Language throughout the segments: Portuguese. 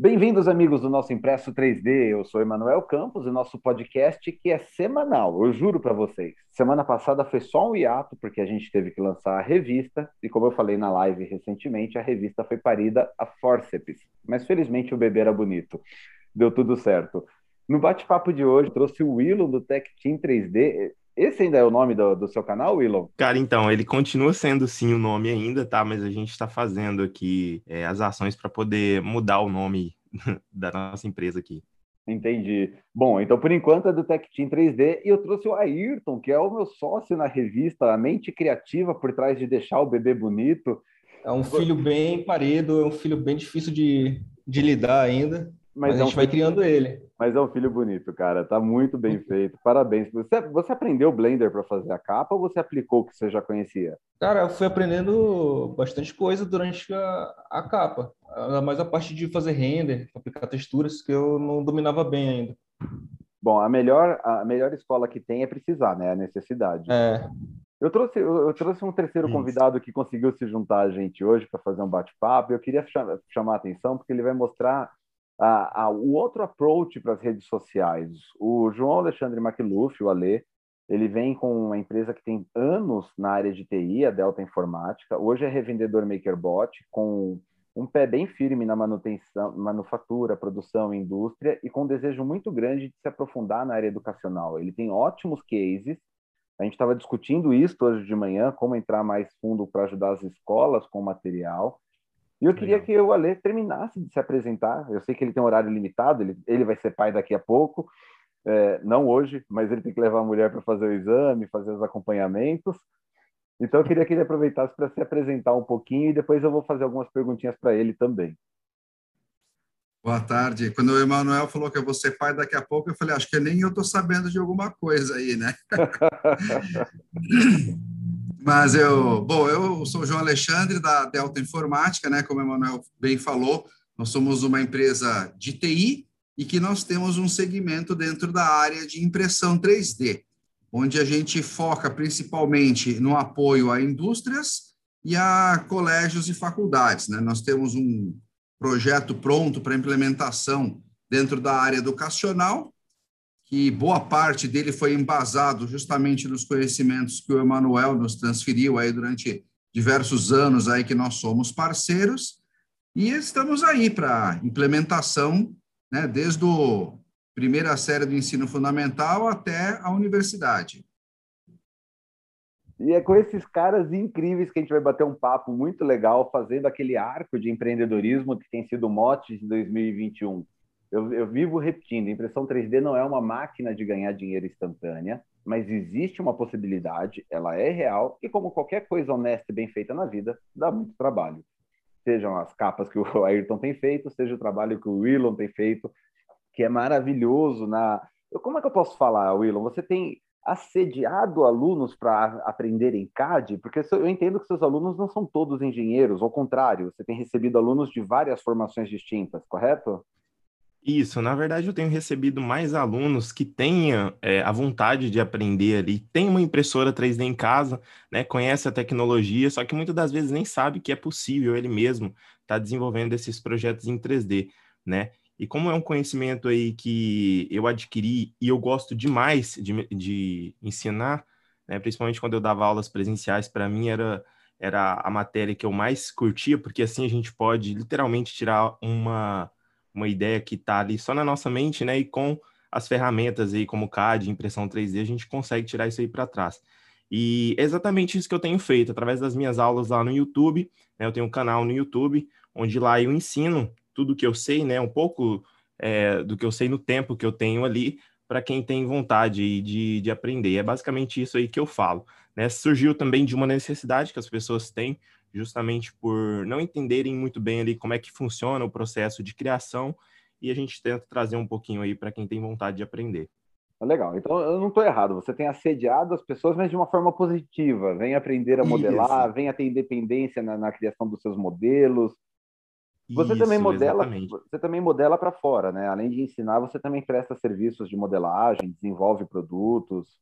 Bem-vindos, amigos do nosso Impresso 3D. Eu sou Emanuel Campos e nosso podcast que é semanal, eu juro para vocês. Semana passada foi só um hiato, porque a gente teve que lançar a revista, e como eu falei na live recentemente, a revista foi parida a forceps. Mas felizmente o bebê era bonito. Deu tudo certo. No bate-papo de hoje, trouxe o Willow do Tech Team 3D. Esse ainda é o nome do, do seu canal, Willow? Cara, então, ele continua sendo sim o nome ainda, tá? Mas a gente está fazendo aqui é, as ações para poder mudar o nome da nossa empresa aqui. Entendi. Bom, então por enquanto é do Tech Team 3D e eu trouxe o Ayrton, que é o meu sócio na revista, a mente criativa por trás de deixar o bebê bonito. É um filho bem paredo, é um filho bem difícil de, de lidar ainda. Mas, mas a gente é um vai criando ele. Mas é um filho bonito, cara. Tá muito bem feito. Parabéns. Você, você aprendeu Blender para fazer a capa ou você aplicou o que você já conhecia? Cara, eu fui aprendendo bastante coisa durante a, a capa. Mais a parte de fazer render, aplicar texturas, que eu não dominava bem ainda. Bom, a melhor, a melhor escola que tem é precisar, né? A necessidade. É. Eu trouxe, eu, trouxe um terceiro convidado que conseguiu se juntar a gente hoje para fazer um bate-papo. Eu queria chamar a atenção porque ele vai mostrar a, a, o outro approach para as redes sociais. O João Alexandre Macluf, o Alê, ele vem com uma empresa que tem anos na área de TI, a Delta Informática. Hoje é revendedor MakerBot, com um pé bem firme na manutenção, manufatura, produção, indústria e com um desejo muito grande de se aprofundar na área educacional. Ele tem ótimos cases. A gente estava discutindo isso hoje de manhã, como entrar mais fundo para ajudar as escolas com material. E eu queria Legal. que o Ale terminasse de se apresentar. Eu sei que ele tem um horário limitado, ele, ele vai ser pai daqui a pouco, é, não hoje, mas ele tem que levar a mulher para fazer o exame, fazer os acompanhamentos. Então eu queria que ele aproveitasse para se apresentar um pouquinho e depois eu vou fazer algumas perguntinhas para ele também. Boa tarde. Quando o Emanuel falou que eu vou ser pai daqui a pouco, eu falei, acho que nem eu estou sabendo de alguma coisa aí, né? Mas eu, bom, eu sou o João Alexandre da Delta Informática, né? Como o Emanuel bem falou, nós somos uma empresa de TI e que nós temos um segmento dentro da área de impressão 3D, onde a gente foca principalmente no apoio a indústrias e a colégios e faculdades, né? Nós temos um projeto pronto para implementação dentro da área educacional que boa parte dele foi embasado justamente nos conhecimentos que o Emanuel nos transferiu aí durante diversos anos aí que nós somos parceiros e estamos aí para implementação, né, desde a primeira série do ensino fundamental até a universidade. E é com esses caras incríveis que a gente vai bater um papo muito legal, fazendo aquele arco de empreendedorismo que tem sido o mote de 2021 eu, eu vivo repetindo: impressão 3D não é uma máquina de ganhar dinheiro instantânea, mas existe uma possibilidade, ela é real, e como qualquer coisa honesta e bem feita na vida, dá muito trabalho. Sejam as capas que o Ayrton tem feito, seja o trabalho que o Willon tem feito, que é maravilhoso na. Como é que eu posso falar, Willon? Você tem assediado alunos para aprenderem CAD? Porque eu entendo que seus alunos não são todos engenheiros, ao contrário, você tem recebido alunos de várias formações distintas, correto? Isso, na verdade eu tenho recebido mais alunos que tenham é, a vontade de aprender ali, tem uma impressora 3D em casa, né, conhece a tecnologia, só que muitas das vezes nem sabe que é possível ele mesmo estar tá desenvolvendo esses projetos em 3D, né? E como é um conhecimento aí que eu adquiri e eu gosto demais de, de ensinar, né, principalmente quando eu dava aulas presenciais, para mim era era a matéria que eu mais curtia, porque assim a gente pode literalmente tirar uma uma ideia que está ali só na nossa mente, né? E com as ferramentas aí como CAD, impressão 3D, a gente consegue tirar isso aí para trás. E é exatamente isso que eu tenho feito através das minhas aulas lá no YouTube. Né? Eu tenho um canal no YouTube onde lá eu ensino tudo que eu sei, né? Um pouco é, do que eu sei no tempo que eu tenho ali para quem tem vontade de, de aprender. É basicamente isso aí que eu falo. Né? Surgiu também de uma necessidade que as pessoas têm justamente por não entenderem muito bem ali como é que funciona o processo de criação e a gente tenta trazer um pouquinho aí para quem tem vontade de aprender. Legal, então eu não estou errado, você tem assediado as pessoas, mas de uma forma positiva, vem aprender a modelar, Isso. vem a ter independência na, na, criação dos seus modelos. Você Isso, também modela, exatamente. você também modela para fora, né? Além de ensinar, você também presta serviços de modelagem, desenvolve produtos.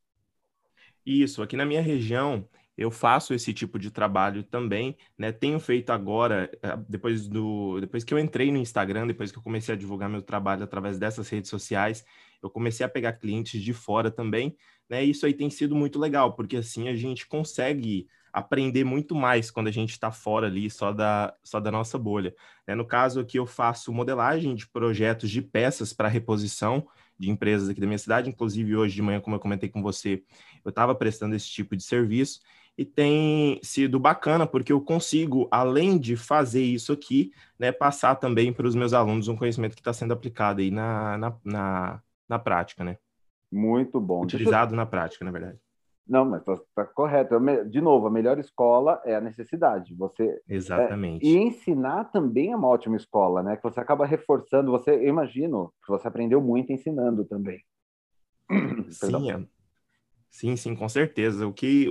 Isso, aqui na minha região eu faço esse tipo de trabalho também, né? Tenho feito agora, eh, depois do, depois que eu entrei no Instagram, depois que eu comecei a divulgar meu trabalho através dessas redes sociais, eu comecei a pegar clientes de fora também, né? Isso aí tem sido muito legal, porque assim a gente consegue aprender muito mais quando a gente está fora ali só da, só da nossa bolha. Né? No caso aqui, eu faço modelagem de projetos de peças para reposição de empresas aqui da minha cidade. Inclusive, hoje de manhã, como eu comentei com você, eu estava prestando esse tipo de serviço e tem sido bacana porque eu consigo, além de fazer isso aqui, né, passar também para os meus alunos um conhecimento que está sendo aplicado aí na, na, na, na, prática, né? Muito bom. Utilizado na prática, na verdade. Não, mas está tá correto. De novo, a melhor escola é a necessidade. Você exatamente. É, e ensinar também é uma ótima escola, né? Que você acaba reforçando. Você, eu imagino, que você aprendeu muito ensinando também. Sim, é. Sim, sim, com certeza. O que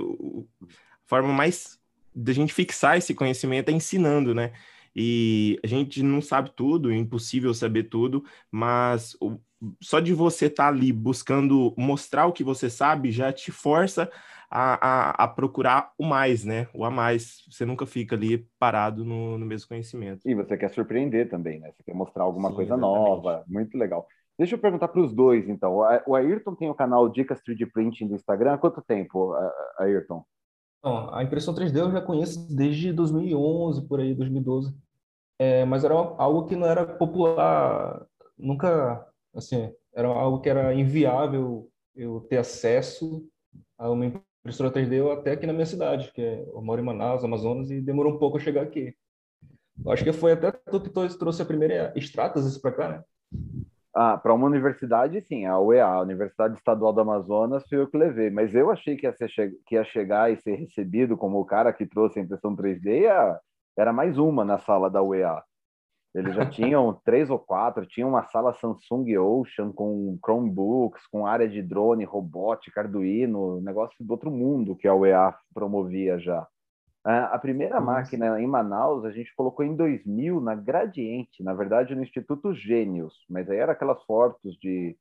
a forma mais da gente fixar esse conhecimento é ensinando, né? E a gente não sabe tudo, é impossível saber tudo, mas o, só de você estar tá ali buscando mostrar o que você sabe já te força a, a, a, procurar o mais, né? O a mais. Você nunca fica ali parado no, no mesmo conhecimento. E você quer surpreender também, né? Você quer mostrar alguma Sim, coisa exatamente. nova. Muito legal. Deixa eu perguntar para os dois, então. O Ayrton tem o canal Dicas 3D Printing do Instagram. Há quanto tempo, Ayrton? Bom, a impressão 3D eu já conheço desde 2011, por aí, 2012. É, mas era algo que não era popular, nunca assim, era algo que era inviável eu ter acesso a uma impressora 3D até aqui na minha cidade, que é, eu moro em Manaus, Amazonas, e demorou um pouco a chegar aqui. Eu acho que foi até tu que trouxe a primeira Stratasys para cá, né? Ah, para uma universidade, sim, a UEA, a Universidade Estadual do Amazonas, foi eu que levei. Mas eu achei que ia, que ia chegar e ser recebido como o cara que trouxe a impressão 3D, era mais uma na sala da UEA. Eles já tinham três ou quatro, tinha uma sala Samsung Ocean com Chromebooks, com área de drone, robótica, Arduino, negócio do outro mundo que a UEA promovia já. A primeira máquina em Manaus a gente colocou em 2000 na Gradiente, na verdade no Instituto Gênios, mas aí era aquelas fotos de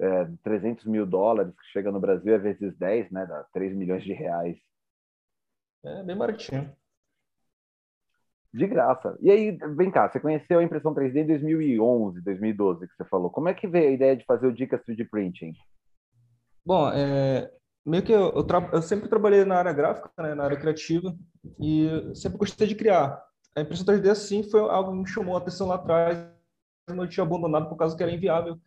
é, 300 mil dólares que chega no Brasil é vezes 10, né, dá 3 milhões de reais. É bem baratinho. De graça. E aí, vem cá, você conheceu a impressão 3D em 2011, 2012, que você falou. Como é que veio a ideia de fazer o Dicas 3D Printing? Bom, é, meio que eu, eu, eu, sempre trabalhei na área gráfica, né, na área criativa, e sempre gostei de criar. A impressão 3D, assim, foi algo que me chamou a atenção lá atrás, eu tinha abandonado por causa que era inviável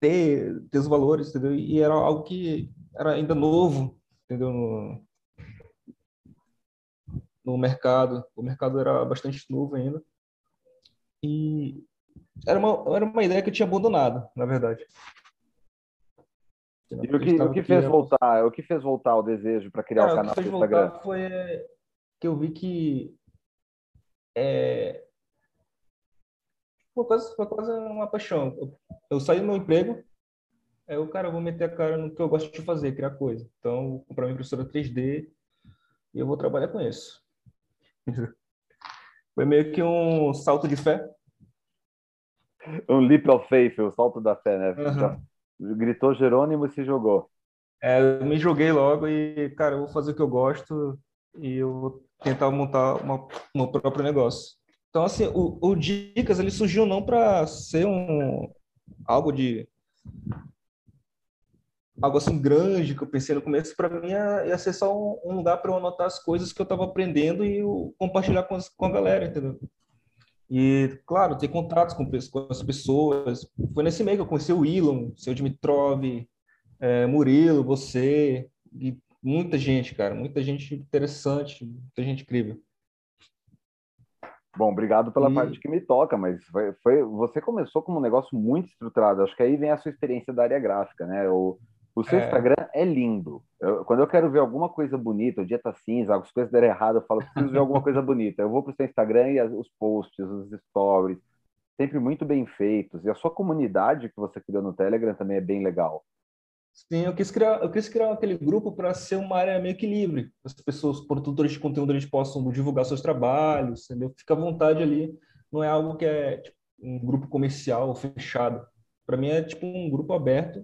ter, ter os valores, entendeu? E era algo que era ainda novo, entendeu? No, no mercado. O mercado era bastante novo ainda. E era uma, era uma ideia que eu tinha abandonado, na verdade. E o que, o que fez voltar? O que fez voltar o desejo para criar é, o canal o que fez do Instagram? Voltar foi que eu vi que é, foi quase, foi quase uma paixão. Eu, eu saí do meu emprego, aí o cara, vou meter a cara no que eu gosto de fazer, criar coisa. Então, vou comprar uma impressora 3D e eu vou trabalhar com isso. Foi meio que um salto de fé. Um leap of faith, o salto da fé, né? Uhum. Gritou Jerônimo e se jogou. É, eu me joguei logo e, cara, eu vou fazer o que eu gosto e eu vou tentar montar uma, meu próprio negócio. Então, assim, o, o Dicas, ele surgiu não para ser um algo de algo assim grande que eu pensei no começo, para mim ia, ia, ser só um, um lugar para eu anotar as coisas que eu estava aprendendo e compartilhar com, as, com a galera, entendeu? E, claro, ter contatos com, com, as pessoas. Foi nesse meio que eu conheci o Elon, o seu Dimitrov, é, Murilo, você, e muita gente, cara, muita gente interessante, muita gente incrível. Bom, obrigado pela e... parte que me toca, mas foi, foi, você começou como um negócio muito estruturado. Acho que aí vem a sua experiência da área gráfica, né? O, o seu é. Instagram é lindo. Eu, quando eu quero ver alguma coisa bonita, o dia tá cinza, as coisas deram errado, eu falo, preciso ver alguma coisa bonita. Eu vou pro seu Instagram e as, os posts, os stories, sempre muito bem feitos. E a sua comunidade que você criou no Telegram também é bem legal. Sim, eu quis criar, eu quis criar aquele grupo para ser uma área meio que livre. As pessoas, produtores de conteúdo, eles possam divulgar seus trabalhos, entendeu? Fica à vontade ali. Não é algo que é tipo, um grupo comercial fechado. Para mim é tipo um grupo aberto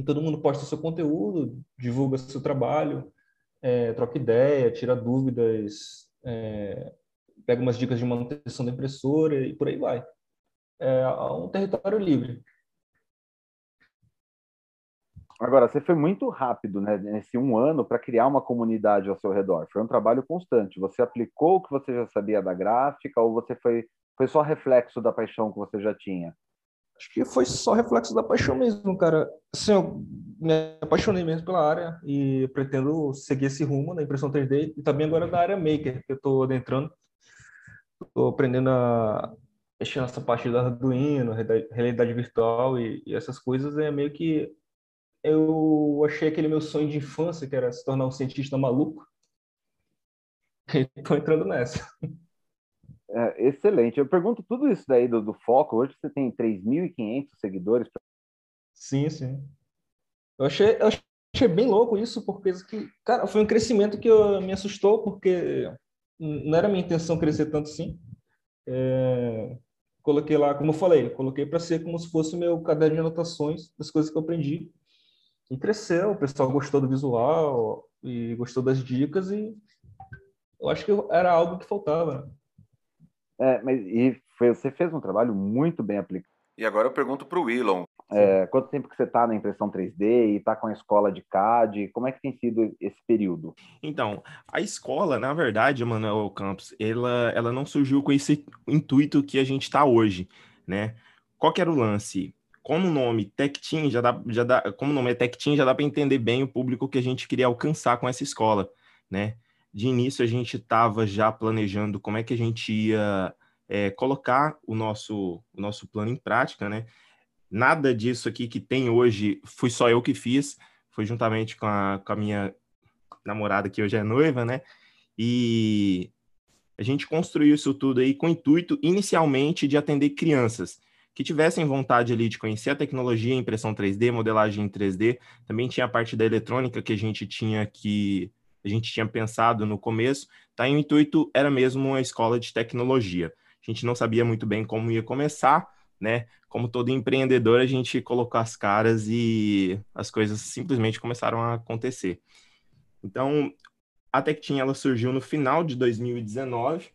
e todo mundo posta seu conteúdo, divulga seu trabalho, é, troca ideia, tira dúvidas, é, pega umas dicas de manutenção da impressora e por aí vai. É um território livre. Agora, você foi muito rápido, né, nesse um ano, para criar uma comunidade ao seu redor. Foi um trabalho constante. Você aplicou o que você já sabia da gráfica ou você foi, foi só reflexo da paixão que você já tinha? Acho que foi só reflexo da paixão mesmo, cara. Assim, eu me apaixonei mesmo pela área e pretendo seguir esse rumo na impressão 3D e também agora da área maker, que eu estou adentrando. Estou aprendendo a mexer nessa parte da Arduino, realidade virtual e, e essas coisas. É meio que eu achei aquele meu sonho de infância, que era se tornar um cientista maluco. Estou entrando nessa. É, excelente. Eu pergunto tudo isso daí do, do foco. Hoje você tem 3.500 seguidores. Sim, sim. Eu achei, eu achei bem louco isso, porque, cara, foi um crescimento que eu, me assustou, porque não era minha intenção crescer tanto assim. É, coloquei lá, como eu falei, coloquei para ser como se fosse meu caderno de anotações das coisas que eu aprendi. E cresceu, o pessoal gostou do visual e gostou das dicas e eu acho que era algo que faltava. É, mas e foi, você fez um trabalho muito bem aplicado. E agora eu pergunto para o Willon. É, quanto tempo que você está na impressão 3D e está com a escola de CAD? Como é que tem sido esse período? Então, a escola, na verdade, Manuel Campos, ela, ela não surgiu com esse intuito que a gente está hoje, né? Qual que era o lance? como o nome Tech Team já dá, já dá, como o nome é Tech Team, já dá para entender bem o público que a gente queria alcançar com essa escola, né? De início a gente estava já planejando como é que a gente ia é, colocar o nosso, o nosso plano em prática, né? Nada disso aqui que tem hoje fui só eu que fiz, foi juntamente com a, com a minha namorada que hoje é noiva, né? E a gente construiu isso tudo aí com o intuito inicialmente de atender crianças que tivessem vontade ali de conhecer a tecnologia, impressão 3D, modelagem em 3D. Também tinha a parte da eletrônica que a gente tinha que a gente tinha pensado no começo. Tá? E o intuito era mesmo uma escola de tecnologia. A gente não sabia muito bem como ia começar, né? Como todo empreendedor, a gente colocou as caras e as coisas simplesmente começaram a acontecer. Então, a TechTeam ela surgiu no final de 2019,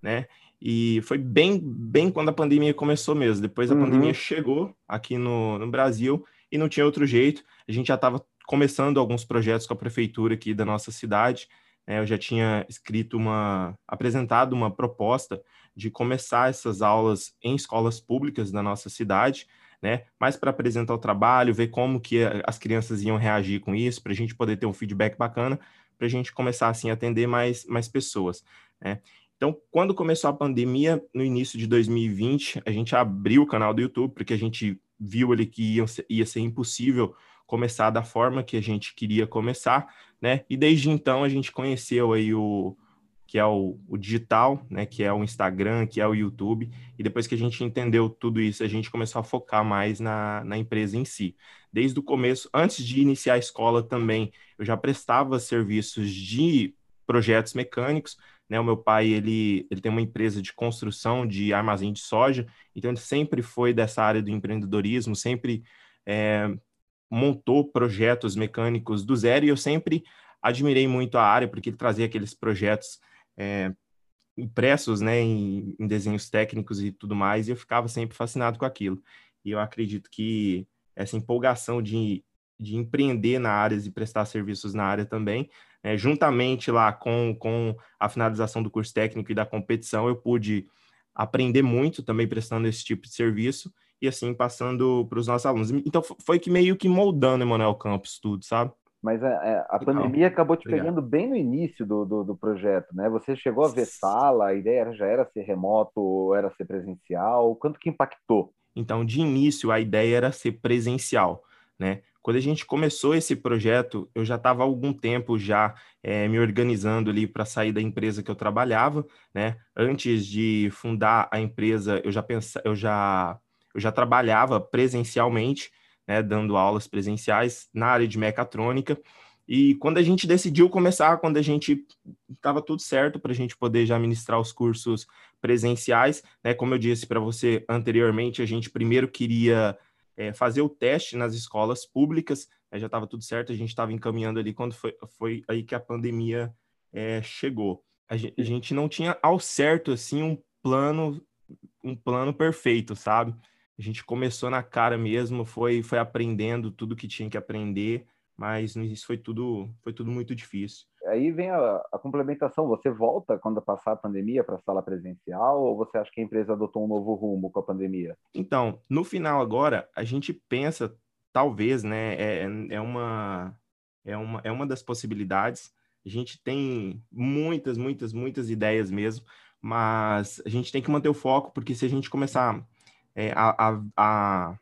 né? E foi bem, bem quando a pandemia começou mesmo. Depois a uhum. pandemia chegou aqui no, no Brasil e não tinha outro jeito. A gente já estava começando alguns projetos com a prefeitura aqui da nossa cidade. Né? Eu já tinha escrito uma, apresentado uma proposta de começar essas aulas em escolas públicas da nossa cidade, né? Mais para apresentar o trabalho, ver como que as crianças iam reagir com isso, para a gente poder ter um feedback bacana, para a gente começar assim a atender mais, mais pessoas. Né? Então, quando começou a pandemia, no início de 2020, a gente abriu o canal do YouTube, porque a gente viu ali que ia, ia ser impossível começar da forma que a gente queria começar, né? E desde então a gente conheceu aí o que é o, o, digital, né? Que é o Instagram, que é o YouTube. E depois que a gente entendeu tudo isso, a gente começou a focar mais na, na empresa em si. Desde o começo, antes de iniciar a escola também, eu já prestava serviços de projetos mecânicos, né? O meu pai, ele, ele tem uma empresa de construção de armazém de soja, então ele sempre foi dessa área do empreendedorismo, sempre é, montou projetos mecânicos do zero, e eu sempre admirei muito a área, porque ele trazia aqueles projetos é, impressos, né, em, em desenhos técnicos e tudo mais, e eu ficava sempre fascinado com aquilo. E eu acredito que essa empolgação de, de empreender na área e prestar serviços na área também é, juntamente lá com, com a finalização do curso técnico e da competição, eu pude aprender muito também prestando esse tipo de serviço e assim passando para os nossos alunos. Então foi que meio que moldando Emanuel Campos tudo, sabe? Mas a, é, é, a pandemia acabou te Obrigado. pegando bem no início do, do, do, projeto, né? Você chegou a ver sala, a ideia já era ser remoto era ser presencial? Quanto que impactou? Então, de início, a ideia era ser presencial, né? Quando a gente começou esse projeto, eu já estava há algum tempo já é, me organizando ali para sair da empresa que eu trabalhava, né? Antes de fundar a empresa, eu já pensa, eu já eu já trabalhava presencialmente, né, dando aulas presenciais na área de mecatrônica. E quando a gente decidiu começar, quando a gente estava tudo certo para a gente poder já ministrar os cursos presenciais, né, como eu disse para você anteriormente, a gente primeiro queria é, fazer o teste nas escolas públicas, já estava tudo certo, a gente estava encaminhando ali quando foi, foi aí que a pandemia é, chegou. A gente, a gente não tinha ao certo assim um plano um plano perfeito, sabe? A gente começou na cara mesmo, foi foi aprendendo tudo que tinha que aprender, mas início foi tudo foi tudo muito difícil. Aí vem a, a complementação. Você volta quando passar a pandemia para a sala presencial ou você acha que a empresa adotou um novo rumo com a pandemia? Então, no final agora, a gente pensa talvez, né, é, é uma é uma é uma das possibilidades. A gente tem muitas, muitas, muitas ideias mesmo, mas a gente tem que manter o foco, porque se a gente começar é, a, a, a,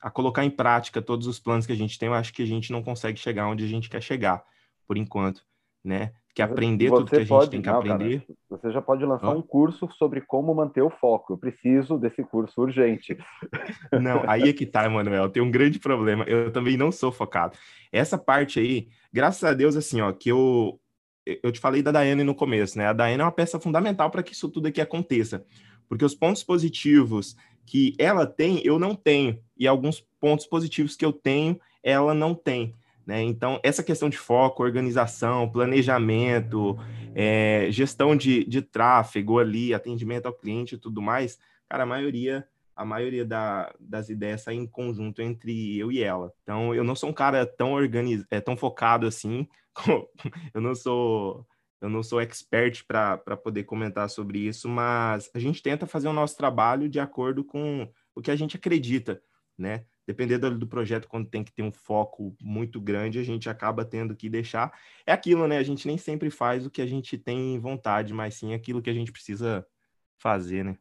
a, colocar em prática todos os planos que a gente tem, eu acho que a gente não consegue chegar onde a gente quer chegar, por enquanto, né? Que aprender você tudo que a gente tem que não, aprender. Cara, você já pode lançar oh. um curso sobre como manter o foco. Eu preciso desse curso urgente. Não, aí é que tá, Emanuel. Tem um grande problema. Eu também não sou focado. Essa parte aí, graças a Deus, assim, ó, que eu eu te falei da Daiane no começo, né? A Daiane é uma peça fundamental para que isso tudo aqui aconteça. Porque os pontos positivos que ela tem, eu não tenho. E alguns pontos positivos que eu tenho, ela não tem. Né? Então, essa questão de foco, organização, planejamento, é, gestão de, de tráfego ali, atendimento ao cliente e tudo mais, cara, a maioria a maioria da, das ideias sai em conjunto entre eu e ela. Então, eu não sou um cara tão organiz... é, tão focado assim, eu não sou eu não sou expert para poder comentar sobre isso, mas a gente tenta fazer o nosso trabalho de acordo com o que a gente acredita, né? Dependendo do projeto, quando tem que ter um foco muito grande, a gente acaba tendo que deixar. É aquilo, né? A gente nem sempre faz o que a gente tem vontade, mas sim aquilo que a gente precisa fazer, né?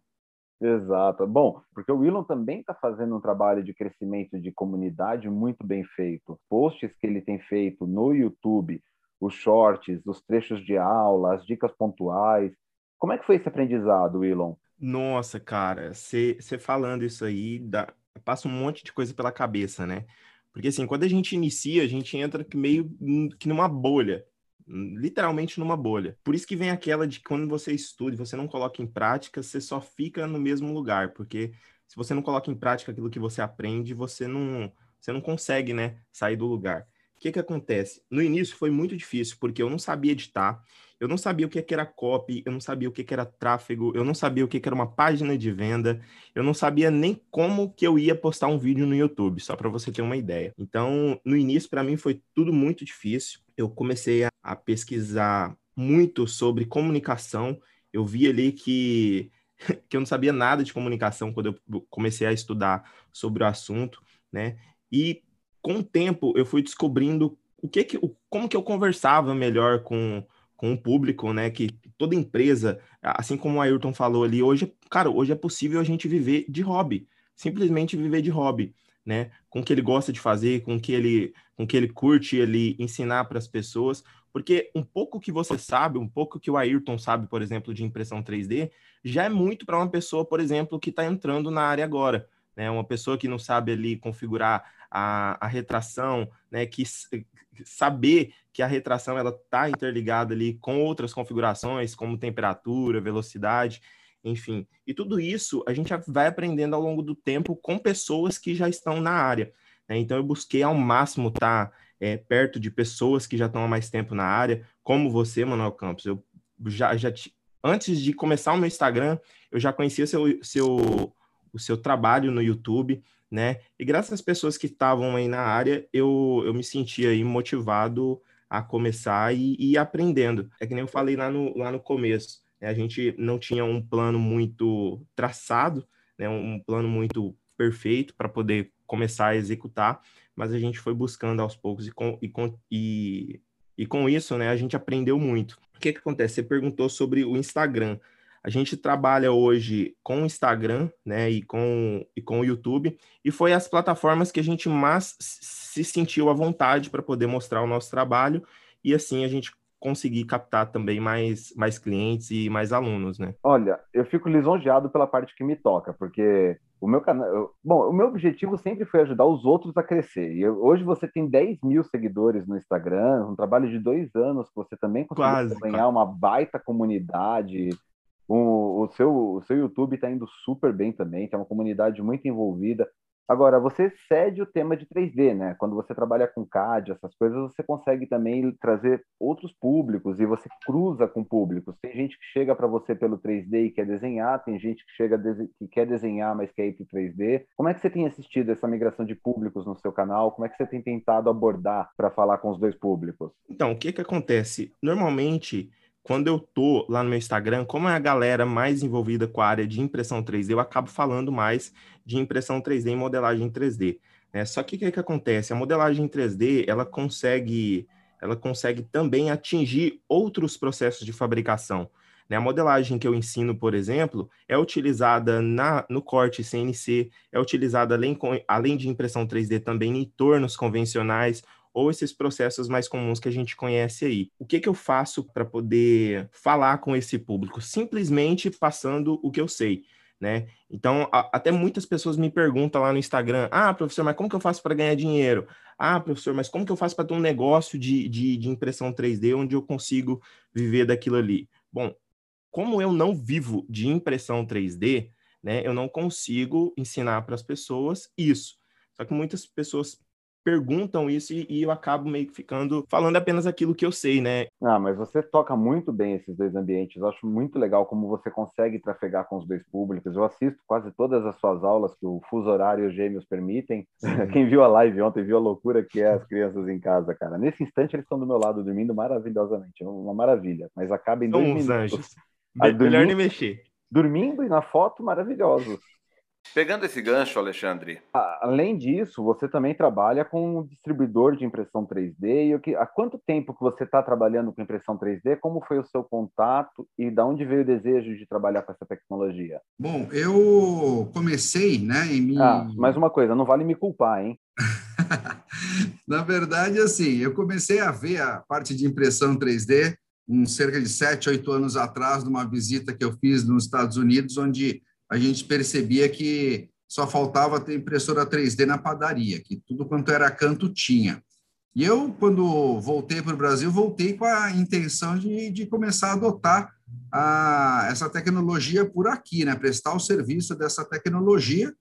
Exato. Bom, porque o Willon também está fazendo um trabalho de crescimento de comunidade muito bem feito. Posts que ele tem feito no YouTube, os shorts, os trechos de aula, as dicas pontuais. Como é que foi esse aprendizado, Willon? Nossa, cara, você falando isso aí, dá, passa um monte de coisa pela cabeça, né? Porque assim, quando a gente inicia, a gente entra meio que numa bolha literalmente numa bolha. Por isso que vem aquela de que quando você estuda você não coloca em prática, você só fica no mesmo lugar, porque se você não coloca em prática aquilo que você aprende, você não, você não consegue, né, sair do lugar. Que que acontece? No início foi muito difícil, porque eu não sabia editar, eu não sabia o que era copy, eu não sabia o que era tráfego, eu não sabia o que era uma página de venda, eu não sabia nem como que eu ia postar um vídeo no YouTube, só para você ter uma ideia. Então, no início, para mim, foi tudo muito difícil. Eu comecei a pesquisar muito sobre comunicação. Eu vi ali que, que eu não sabia nada de comunicação quando eu comecei a estudar sobre o assunto, né? E com o tempo eu fui descobrindo o que que, como que eu conversava melhor com com o público, né? Que toda empresa, assim como o Ayrton falou ali, hoje, cara, hoje é possível a gente viver de hobby, simplesmente viver de hobby, né? Com o que ele gosta de fazer, com o que ele, com que ele curte ele ensinar para as pessoas, porque um pouco que você sabe, um pouco que o Ayrton sabe, por exemplo, de impressão 3D, já é muito para uma pessoa, por exemplo, que está entrando na área agora, né? Uma pessoa que não sabe ali configurar a, a retração, né? Que saber que a retração ela está interligada ali com outras configurações, como temperatura, velocidade, enfim. E tudo isso a gente vai aprendendo ao longo do tempo com pessoas que já estão na área. Né? Então eu busquei ao máximo estar tá, é, perto de pessoas que já estão há mais tempo na área, como você, Manuel Campos. Eu já, já antes de começar o meu Instagram, eu já conhecia seu, seu, o seu trabalho no YouTube, né? E graças às pessoas que estavam aí na área, eu, eu me sentia aí motivado a começar e, e aprendendo. É que nem eu falei lá no, lá no começo, né? a gente não tinha um plano muito traçado, né? um plano muito perfeito para poder começar a executar, mas a gente foi buscando aos poucos e com, e com, e, e com isso, né, a gente aprendeu muito. O que, que acontece? Você perguntou sobre o Instagram. A gente trabalha hoje com o Instagram, né, e com, e com o YouTube, e foi as plataformas que a gente mais se sentiu à vontade para poder mostrar o nosso trabalho, e assim a gente conseguir captar também mais, mais clientes e mais alunos, né? Olha, eu fico lisonjeado pela parte que me toca, porque o meu canal. Bom, o meu objetivo sempre foi ajudar os outros a crescer. E eu, hoje você tem 10 mil seguidores no Instagram, um trabalho de dois anos que você também conseguiu ganhar uma baita comunidade. O, o, seu, o seu YouTube está indo super bem também, tem uma comunidade muito envolvida. Agora, você cede o tema de 3D, né? Quando você trabalha com CAD, essas coisas, você consegue também trazer outros públicos e você cruza com públicos. Tem gente que chega para você pelo 3D e quer desenhar, tem gente que chega que quer desenhar, mas quer ir para o 3D. Como é que você tem assistido essa migração de públicos no seu canal? Como é que você tem tentado abordar para falar com os dois públicos? Então, o que que acontece? Normalmente, quando eu tô lá no meu Instagram, como é a galera mais envolvida com a área de impressão 3D, eu acabo falando mais de impressão 3D e modelagem 3D. Né? Só que o que, que acontece? A modelagem 3D, ela consegue, ela consegue também atingir outros processos de fabricação. Né? A modelagem que eu ensino, por exemplo, é utilizada na, no corte CNC, é utilizada além, além de impressão 3D também em tornos convencionais, ou esses processos mais comuns que a gente conhece aí. O que, que eu faço para poder falar com esse público? Simplesmente passando o que eu sei. Né? Então, a, até muitas pessoas me perguntam lá no Instagram: ah, professor, mas como que eu faço para ganhar dinheiro? Ah, professor, mas como que eu faço para ter um negócio de, de, de impressão 3D onde eu consigo viver daquilo ali? Bom, como eu não vivo de impressão 3D, né, eu não consigo ensinar para as pessoas isso. Só que muitas pessoas perguntam isso e, e, eu acabo meio que ficando falando apenas aquilo que eu sei, né? Ah, mas você toca muito bem esses dois ambientes. Eu acho muito legal como você consegue trafegar com os dois públicos. Eu assisto quase todas as suas aulas que o fuso horário e os gêmeos permitem. Quem viu a live ontem viu a loucura que é as crianças em casa, cara. Nesse instante eles estão do meu lado dormindo maravilhosamente, uma maravilha. Mas acaba em dois São minutos. anjos. Melhor nem mexer. Dormindo e na foto maravilhosos. Pegando esse gancho, Alexandre. Além disso, você também trabalha com um distribuidor de impressão 3D. E há quanto tempo que você está trabalhando com impressão 3D? Como foi o seu contato e de onde veio o desejo de trabalhar com essa tecnologia? Bom, eu comecei, né? Em Ah, mais uma coisa, não vale me culpar, hein? Na verdade, assim, eu comecei a ver a parte de impressão 3D uns cerca de sete, oito anos atrás, numa visita que eu fiz nos Estados Unidos, onde a gente percebia que só faltava ter impressora 3D na padaria, que tudo quanto era canto tinha. E eu, quando voltei para o Brasil, voltei com a intenção de, de começar a adotar a, essa tecnologia por aqui, né? prestar o serviço dessa tecnologia.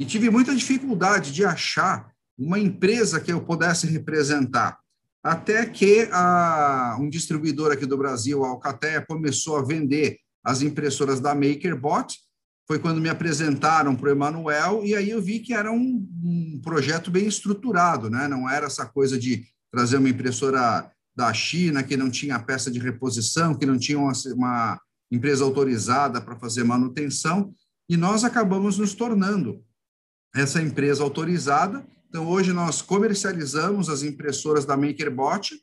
E tive muita dificuldade de achar uma empresa que eu pudesse representar. Até que a, um distribuidor aqui do Brasil, a Alcatel, começou a vender as impressoras da MakerBot, foi quando me apresentaram para o Emanuel, e aí eu vi que era um, um, projeto bem estruturado, né? não era essa coisa de trazer uma impressora da China que não tinha peça de reposição, que não tinha uma, uma empresa autorizada para fazer manutenção, e nós acabamos nos tornando essa empresa autorizada. Então, hoje nós comercializamos as impressoras da MakerBot,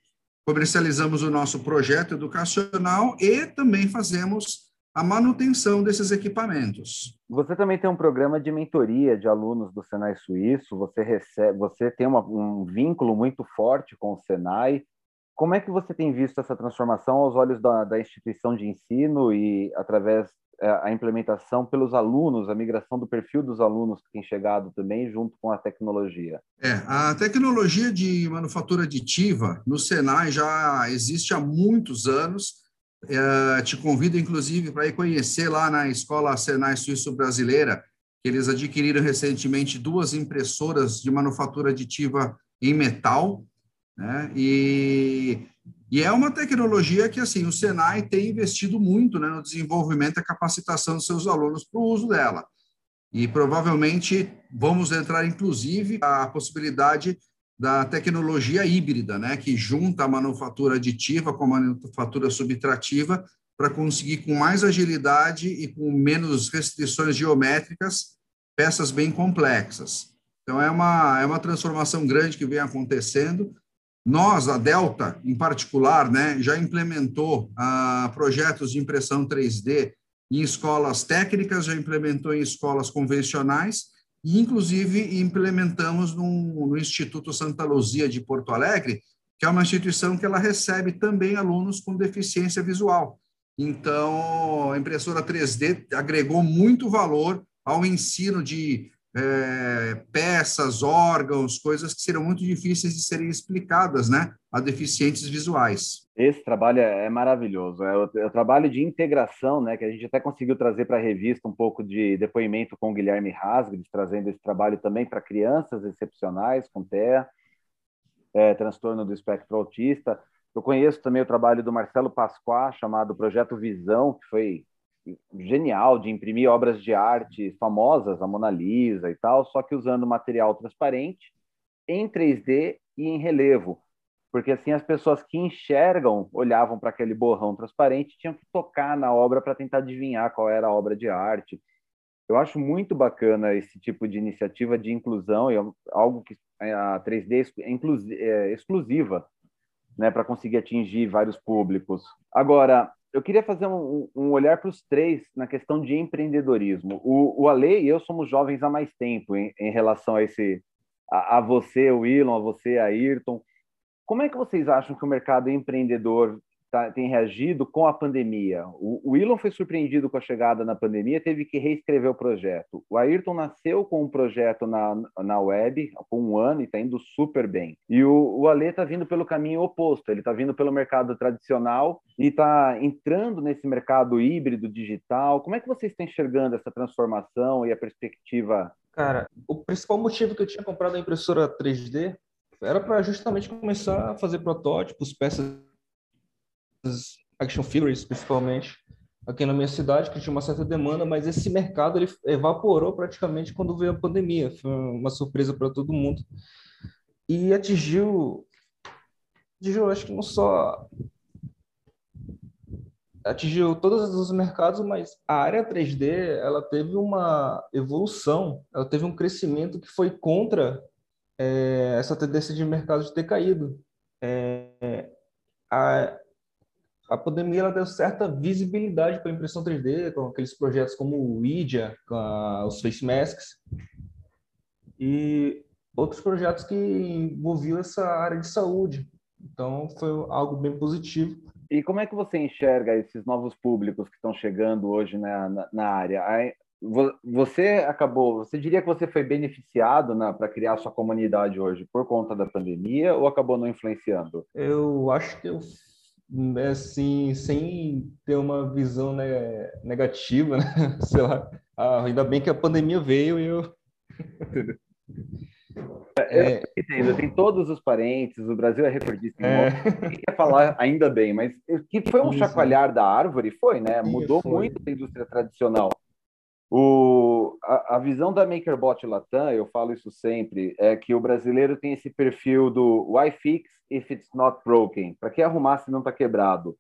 comercializamos o nosso projeto educacional e também fazemos a manutenção desses equipamentos. Você também tem um programa de mentoria de alunos do Senai Suíço, você recebe, você tem uma, um vínculo muito forte com o Senai. Como é que você tem visto essa transformação aos olhos da, da instituição de ensino e através é, a implementação pelos alunos, a migração do perfil dos alunos que tem chegado também junto com a tecnologia? É, a tecnologia de manufatura aditiva no Senai já existe há muitos anos é, te convido, inclusive, para ir conhecer lá na Escola Senai Suíço Brasileira, que eles adquiriram recentemente duas impressoras de manufatura aditiva em metal, né? E, e é uma tecnologia que, assim, o Senai tem investido muito né, no desenvolvimento e capacitação dos seus alunos para o uso dela. E provavelmente vamos entrar, inclusive, a possibilidade da tecnologia híbrida, né, que junta a manufatura aditiva com a manufatura subtrativa para conseguir com mais agilidade e com menos restrições geométricas peças bem complexas. Então é uma é uma transformação grande que vem acontecendo. Nós, a Delta, em particular, né, já implementou ah, projetos de impressão 3D em escolas técnicas, já implementou em escolas convencionais inclusive, implementamos no, no Instituto Santa Luzia de Porto Alegre, que é uma instituição que ela recebe também alunos com deficiência visual. Então, a impressora 3D agregou muito valor ao ensino de é, peças, órgãos, coisas que serão muito difíceis de serem explicadas, né, a deficientes visuais. Esse trabalho é, é maravilhoso, é o, é o, trabalho de integração, né, que a gente até conseguiu trazer para a revista um pouco de depoimento com o Guilherme Rasgrid, trazendo esse trabalho também para crianças excepcionais com TEA, é, transtorno do espectro autista. Eu conheço também o trabalho do Marcelo Pasquá, chamado Projeto Visão, que foi genial de imprimir obras de arte famosas, a Mona Lisa e tal, só que usando material transparente em 3D e em relevo, porque assim as pessoas que enxergam olhavam para aquele borrão transparente tinham que tocar na obra para tentar adivinhar qual era a obra de arte. Eu acho muito bacana esse tipo de iniciativa de inclusão, e é algo que a 3D é, é exclusiva, né, para conseguir atingir vários públicos. Agora, eu queria fazer um, um olhar para os três na questão de empreendedorismo. O, o Ale e eu somos jovens há mais tempo em, em relação a esse a, a você, o Elon, a você, a Ayrton. Como é que vocês acham que o mercado empreendedor tá, tem reagido com a pandemia. O, o Elon foi surpreendido com a chegada na pandemia, teve que reescrever o projeto. O Ayrton nasceu com um projeto na, na web, com um ano, e está indo super bem. E o, o Ale está vindo pelo caminho oposto, ele está vindo pelo mercado tradicional e está entrando nesse mercado híbrido digital. Como é que vocês estão enxergando essa transformação e a perspectiva? Cara, o principal motivo que eu tinha comprado a impressora 3D era para justamente começar a fazer protótipos, peças action figures, principalmente, aqui na minha cidade, que tinha uma certa demanda, mas esse mercado ele evaporou praticamente quando veio a pandemia. Foi uma surpresa para todo mundo. E atingiu, atingiu, acho que não só atingiu todos os mercados, mas a área 3D ela teve uma evolução, ela teve um crescimento que foi contra é, essa tendência de mercado de ter caído. É, a, a pandemia ela deu certa visibilidade para a impressão 3D, com aqueles projetos como o IDIA, os Face Masks, e outros projetos que envolviam essa área de saúde. Então, foi algo bem positivo. E como é que você enxerga esses novos públicos que estão chegando hoje na, na, na área? Você acabou, você diria que você foi beneficiado para criar sua comunidade hoje por conta da pandemia ou acabou não influenciando? Eu acho que eu assim, sem ter uma visão né, negativa, né? sei lá. Ah, ainda bem que a pandemia veio e eu. É, eu entendo, tem todos os parentes, o Brasil é recordista em é. falar ainda bem, mas que foi um Isso. chacoalhar da árvore, foi, né? Mudou foi. muito a indústria tradicional. O, a, a, visão da MakerBot Latam, eu falo isso sempre, é que o brasileiro tem esse perfil do why fix if it's not broken? Para que arrumar se não está quebrado?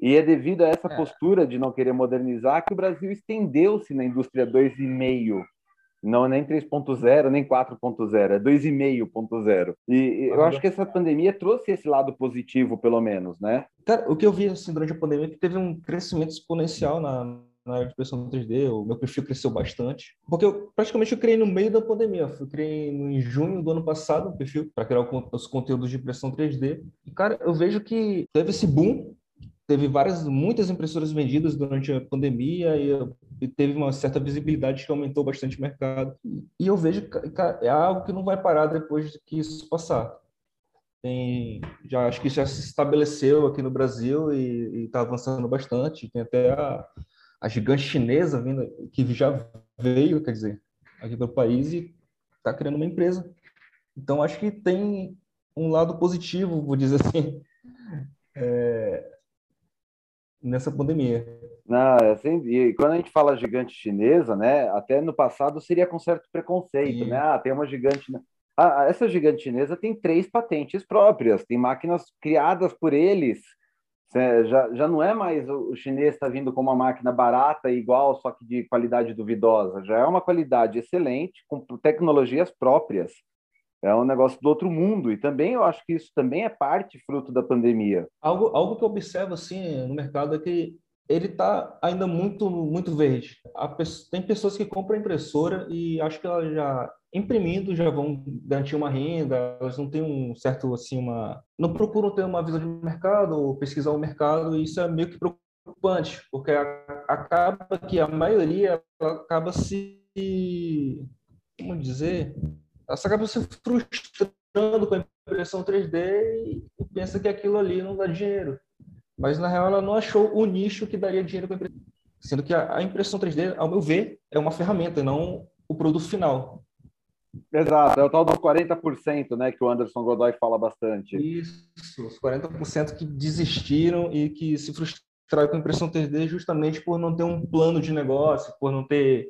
E é devido a essa é. postura de não querer modernizar que o Brasil estendeu-se na indústria 2,5. Não nem 3.0, nem 4.0, é 2,5.0. E, e eu acho que essa pandemia trouxe esse lado positivo, pelo menos, né? Cara, o que eu vi assim, durante a pandemia é que teve um crescimento exponencial na, na área de impressão 3D, o meu perfil cresceu bastante. Porque eu praticamente eu criei no meio da pandemia. Eu criei em junho do ano passado um perfil para criar os conteúdos de impressão 3D. E, cara, eu vejo que teve esse boom, teve várias, muitas impressoras vendidas durante a pandemia e, teve uma certa visibilidade que aumentou bastante o mercado. E eu vejo que é algo que não vai parar depois que isso passar. Tem, já acho que já se estabeleceu aqui no Brasil e está avançando bastante. Tem até a, a gigante chinesa vindo, que já veio, quer dizer, aqui para o país e está criando uma empresa. Então, acho que tem um lado positivo, vou dizer assim, é, nessa pandemia. Não, assim, e quando a gente fala gigante chinesa, né, até no passado seria com certo preconceito, né? Ah, tem uma gigante. Ah, essa gigante chinesa tem três patentes próprias, tem máquinas criadas por eles já, já não é mais o chinês está vindo com uma máquina barata igual, só que de qualidade duvidosa. Já é uma qualidade excelente, com tecnologias próprias. É um negócio do outro mundo. E também eu acho que isso também é parte fruto da pandemia. Algo, algo que eu observo assim no mercado é que ele está ainda muito muito verde. tem pessoas que compram impressora e acho que ela já imprimindo já vão garantir uma renda, elas não têm um certo assim uma não procuram ter uma visão de mercado ou pesquisar o mercado e isso é meio que preocupante, porque acaba que a maioria acaba se como dizer, você acaba se frustrando com a impressão 3D e pensa que aquilo ali não dá dinheiro. Mas, na real, ela não achou o nicho que daria dinheiro com a impressão. Sendo que a, impressão 3D, ao meu ver, é uma ferramenta, não o produto final. Exato, é o tal dos 40%, né, que o Anderson Godoy fala bastante. Isso, os 40% que desistiram e que se frustraram com a impressão 3D justamente por não ter um plano de negócio, por não ter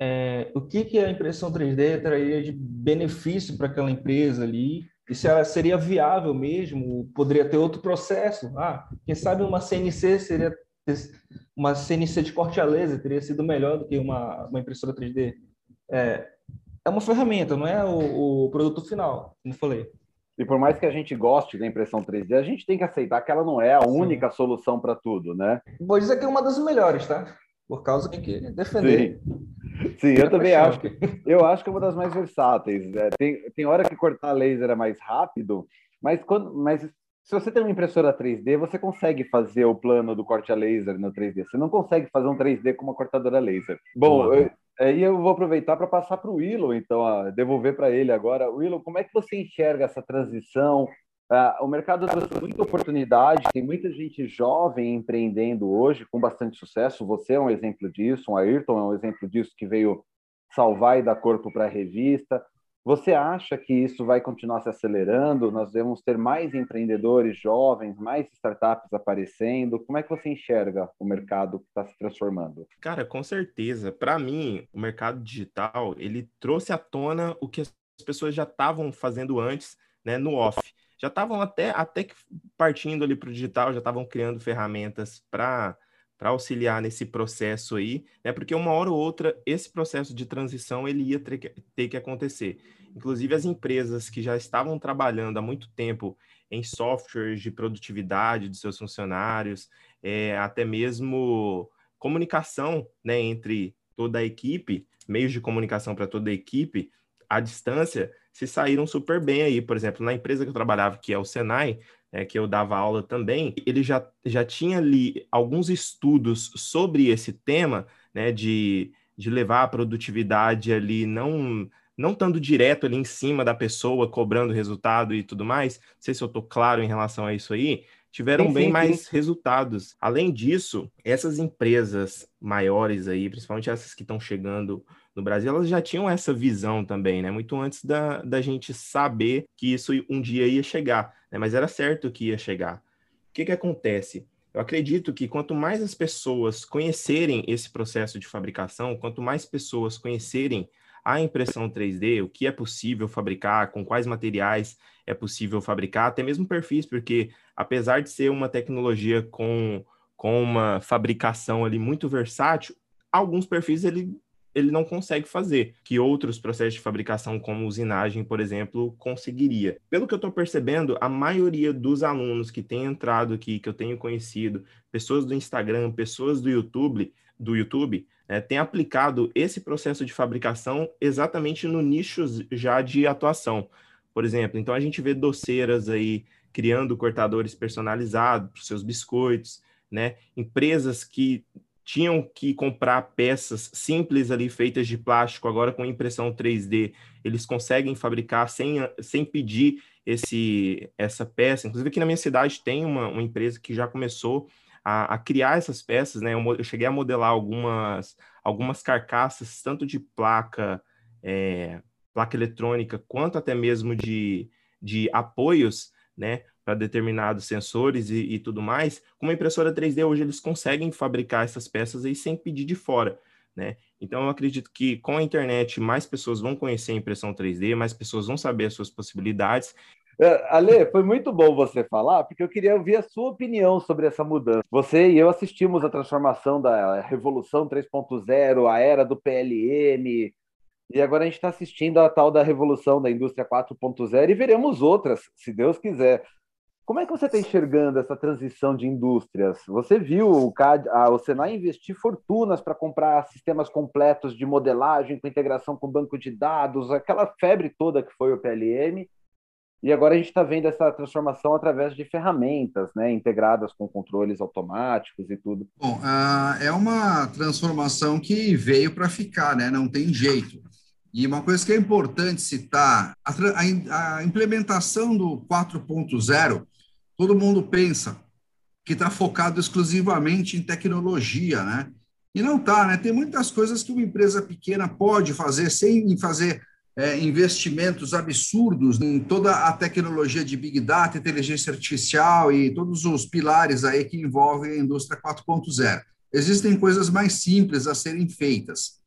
é, o que, que a impressão 3D traria de benefício para aquela empresa ali, e se ela seria viável mesmo, poderia ter outro processo. Ah, quem sabe uma CNC seria uma CNC de corte a laser teria sido melhor do que uma, uma impressora 3D. É, é uma ferramenta, não é o, o produto final, como falei. E por mais que a gente goste da impressão 3D, a gente tem que aceitar que ela não é a Sim. única solução para tudo, né? Vou dizer que é uma das melhores, tá? Por causa que tem que defender. Sim, Sim eu também acho. Que, eu acho que é uma das mais versáteis. É, tem, tem hora que cortar laser é mais rápido, mas, quando, mas se você tem uma impressora 3D, você consegue fazer o plano do corte a laser no 3D. Você não consegue fazer um 3D com uma cortadora laser. Bom, eu, aí eu vou aproveitar para passar para o Willow, então, devolver para ele agora. Willow, como é que você enxerga essa transição? Uh, o mercado trouxe muita oportunidade, tem muita gente jovem empreendendo hoje com bastante sucesso. Você é um exemplo disso, o Ayrton é um exemplo disso que veio salvar e dar corpo para a revista. Você acha que isso vai continuar se acelerando? Nós devemos ter mais empreendedores jovens, mais startups aparecendo? Como é que você enxerga o mercado que está se transformando? Cara, com certeza. Para mim, o mercado digital ele trouxe à tona o que as pessoas já estavam fazendo antes, né, no off. Já estavam até até partindo ali para o digital, já estavam criando ferramentas para para auxiliar nesse processo aí, né? Porque uma hora ou outra esse processo de transição ele ia ter que, ter que acontecer. Inclusive as empresas que já estavam trabalhando há muito tempo em softwares de produtividade de seus funcionários, é, até mesmo comunicação, né, entre toda a equipe, meios de comunicação para toda a equipe, à distância, se saíram super bem aí. Por exemplo, na empresa que eu trabalhava, que é o Senai, é, que eu dava aula também, ele já, já tinha ali alguns estudos sobre esse tema, né, de, de levar a produtividade ali, não não estando direto ali em cima da pessoa, cobrando resultado e tudo mais, não sei se eu estou claro em relação a isso aí, tiveram sim, bem sim, mais sim. resultados. Além disso, essas empresas maiores aí, principalmente essas que estão chegando no Brasil, elas já tinham essa visão também, né? Muito antes da, da gente saber que isso um dia ia chegar, né? Mas era certo que ia chegar. O que que acontece? Eu acredito que quanto mais as pessoas conhecerem esse processo de fabricação, quanto mais pessoas conhecerem a impressão 3D, o que é possível fabricar, com quais materiais é possível fabricar, até mesmo perfis, porque apesar de ser uma tecnologia com, com uma fabricação ali muito versátil, alguns perfis ele ele não consegue fazer, que outros processos de fabricação, como usinagem, por exemplo, conseguiria. Pelo que eu estou percebendo, a maioria dos alunos que têm entrado aqui, que eu tenho conhecido, pessoas do Instagram, pessoas do YouTube, do YouTube, né, tem aplicado esse processo de fabricação exatamente no nicho já de atuação. Por exemplo, então a gente vê doceiras aí criando cortadores personalizados para seus biscoitos, né? Empresas que tinham que comprar peças simples ali feitas de plástico, agora com impressão 3D, eles conseguem fabricar sem, sem pedir esse, essa peça. Inclusive, aqui na minha cidade tem uma, uma empresa que já começou a, a criar essas peças, né? Eu, eu, cheguei a modelar algumas, algumas carcaças, tanto de placa, é, placa eletrônica, quanto até mesmo de, de apoios, né? Para determinados sensores e, e, tudo mais, com uma impressora 3D hoje eles conseguem fabricar essas peças aí sem pedir de fora, né? Então eu acredito que com a internet mais pessoas vão conhecer a impressão 3D, mais pessoas vão saber as suas possibilidades. É, Ale, foi muito bom você falar, porque eu queria ouvir a sua opinião sobre essa mudança. Você e eu assistimos a transformação da Revolução 3.0, a era do PLM, e agora a gente está assistindo a tal da revolução da indústria 4.0 e veremos outras, se Deus quiser. Como é que você está enxergando essa transição de indústrias? Você viu o, CAD, a, o Senai investir fortunas para comprar sistemas completos de modelagem com integração com banco de dados, aquela febre toda que foi o PLM, e agora a gente está vendo essa transformação através de ferramentas, né, integradas com controles automáticos e tudo. Bom, é uma transformação que veio para ficar, né? Não tem jeito. E uma coisa que é importante citar, a, a, a implementação do 4.0, todo mundo pensa que está focado exclusivamente em tecnologia, né? E não está, né? Tem muitas coisas que uma empresa pequena pode fazer sem fazer é, investimentos absurdos em toda a tecnologia de Big Data, inteligência artificial e todos os pilares aí que envolvem a indústria 4.0. Existem coisas mais simples a serem feitas.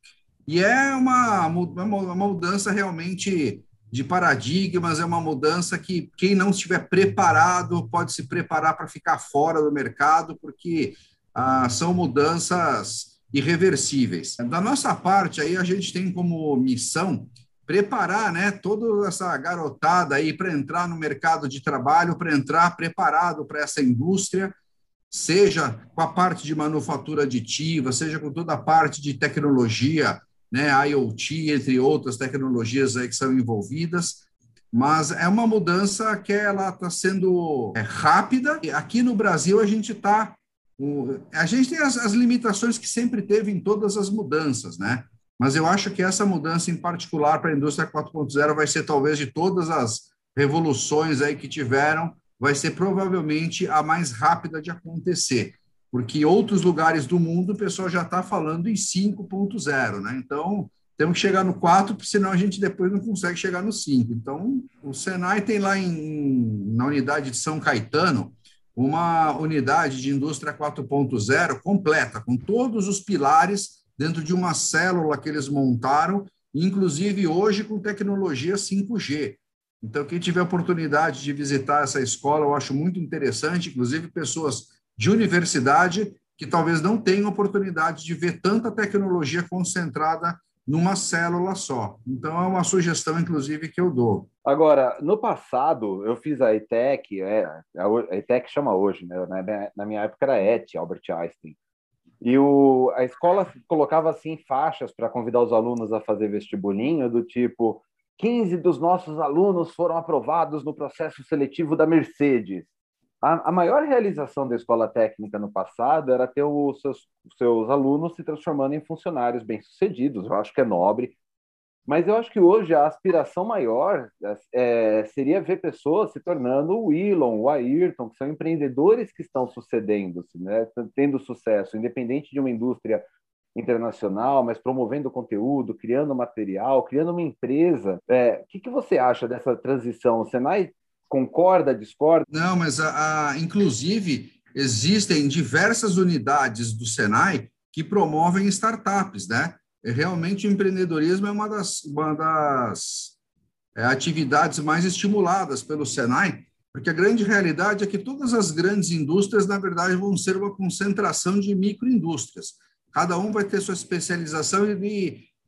E é uma, uma mudança realmente de paradigmas, é uma mudança que quem não estiver preparado pode se preparar para ficar fora do mercado, porque ah, são mudanças irreversíveis. Da nossa parte, aí a gente tem como missão preparar né, toda essa garotada aí para entrar no mercado de trabalho, para entrar preparado para essa indústria, seja com a parte de manufatura aditiva, seja com toda a parte de tecnologia, né, IoT, entre outras tecnologias aí que são envolvidas, mas é uma mudança que ela está sendo é, rápida. Aqui no Brasil a gente está a gente tem as, as, limitações que sempre teve em todas as mudanças, né? Mas eu acho que essa mudança em particular para a indústria 4.0 vai ser talvez de todas as revoluções aí que tiveram, vai ser provavelmente a mais rápida de acontecer porque outros lugares do mundo o pessoal já está falando em 5.0, né? Então, temos que chegar no 4, porque senão a gente depois não consegue chegar no 5. Então, o Senai tem lá em, na unidade de São Caetano uma unidade de indústria 4.0 completa, com todos os pilares dentro de uma célula que eles montaram, inclusive hoje com tecnologia 5G. Então, quem tiver oportunidade de visitar essa escola, eu acho muito interessante, inclusive pessoas de universidade que talvez não tenham oportunidade de ver tanta tecnologia concentrada numa célula só. Então, é uma sugestão, inclusive, que eu dou. Agora, no passado, eu fiz a ETEC, é, a ETEC chama hoje, né? na minha época era ET, Albert Einstein. E o, a escola colocava assim faixas para convidar os alunos a fazer vestibulinho, do tipo: 15 dos nossos alunos foram aprovados no processo seletivo da Mercedes. A, a, maior realização da escola técnica no passado era ter os seus, seus alunos se transformando em funcionários bem-sucedidos. Eu acho que é nobre. Mas eu acho que hoje a aspiração maior é, seria ver pessoas se tornando o Elon, o Ayrton, que são empreendedores que estão sucedendo-se, né? tendo sucesso, independente de uma indústria internacional, mas promovendo conteúdo, criando material, criando uma empresa. É, o que, que você acha dessa transição? O Senai Concorda, discorda? Não, mas a, a, inclusive existem diversas unidades do Senai que promovem startups, né? É, realmente o empreendedorismo é uma das, uma das é, atividades mais estimuladas pelo Senai, porque a grande realidade é que todas as grandes indústrias, na verdade, vão ser uma concentração de microindústrias. Cada um vai ter sua especialização e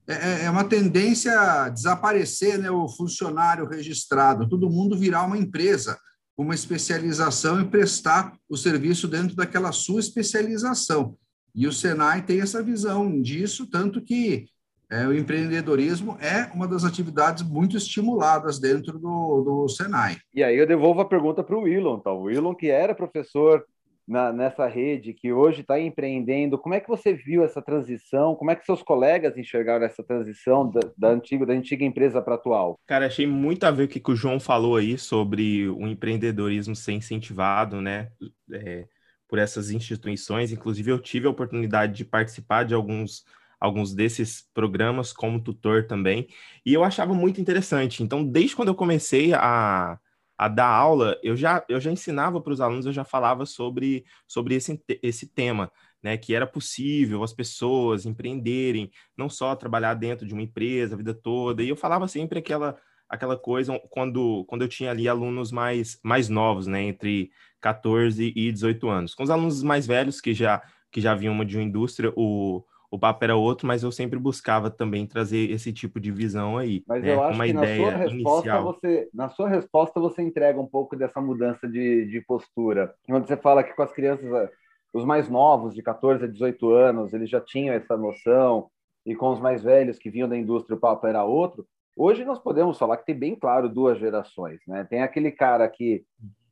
é, é, é uma tendência a desaparecer né, o funcionário registrado, todo mundo virar uma empresa uma especialização e prestar o serviço dentro daquela sua especialização. E o Senai tem essa visão disso, tanto que é, o empreendedorismo é uma das atividades muito estimuladas dentro do, do Senai. E aí eu devolvo a pergunta para o Willon, tá? o Willon que era professor na, nessa rede que hoje está empreendendo. Como é que você viu essa transição? Como é que seus colegas enxergaram essa transição da, da antiga, da antiga empresa para a atual? Cara, achei muito a ver o que, que o João falou aí sobre o empreendedorismo ser incentivado, né? É, por essas instituições. Inclusive, eu tive a oportunidade de participar de alguns alguns desses programas como tutor também, e eu achava muito interessante. Então, desde quando eu comecei a, a dar aula, eu já, eu já ensinava para os alunos, eu já falava sobre, sobre esse, esse tema, né? Que era possível as pessoas empreenderem, não só trabalhar dentro de uma empresa a vida toda. E eu falava sempre aquela, aquela coisa quando, quando eu tinha ali alunos mais, mais novos, né? Entre 14 e 18 anos. Com os alunos mais velhos, que já, que já vinham de uma indústria, o o papo era outro, mas eu sempre buscava também trazer esse tipo de visão aí. Mas né? eu acho uma que ideia na sua resposta inicial. você, na sua resposta você entrega um pouco dessa mudança de, de postura. Quando você fala que com as crianças, eh, os mais novos, de 14 a 18 anos, eles já tinham essa noção, e com os mais velhos que vinham da indústria o papo era outro. Hoje nós podemos falar que tem bem claro duas gerações, né? Tem aquele cara que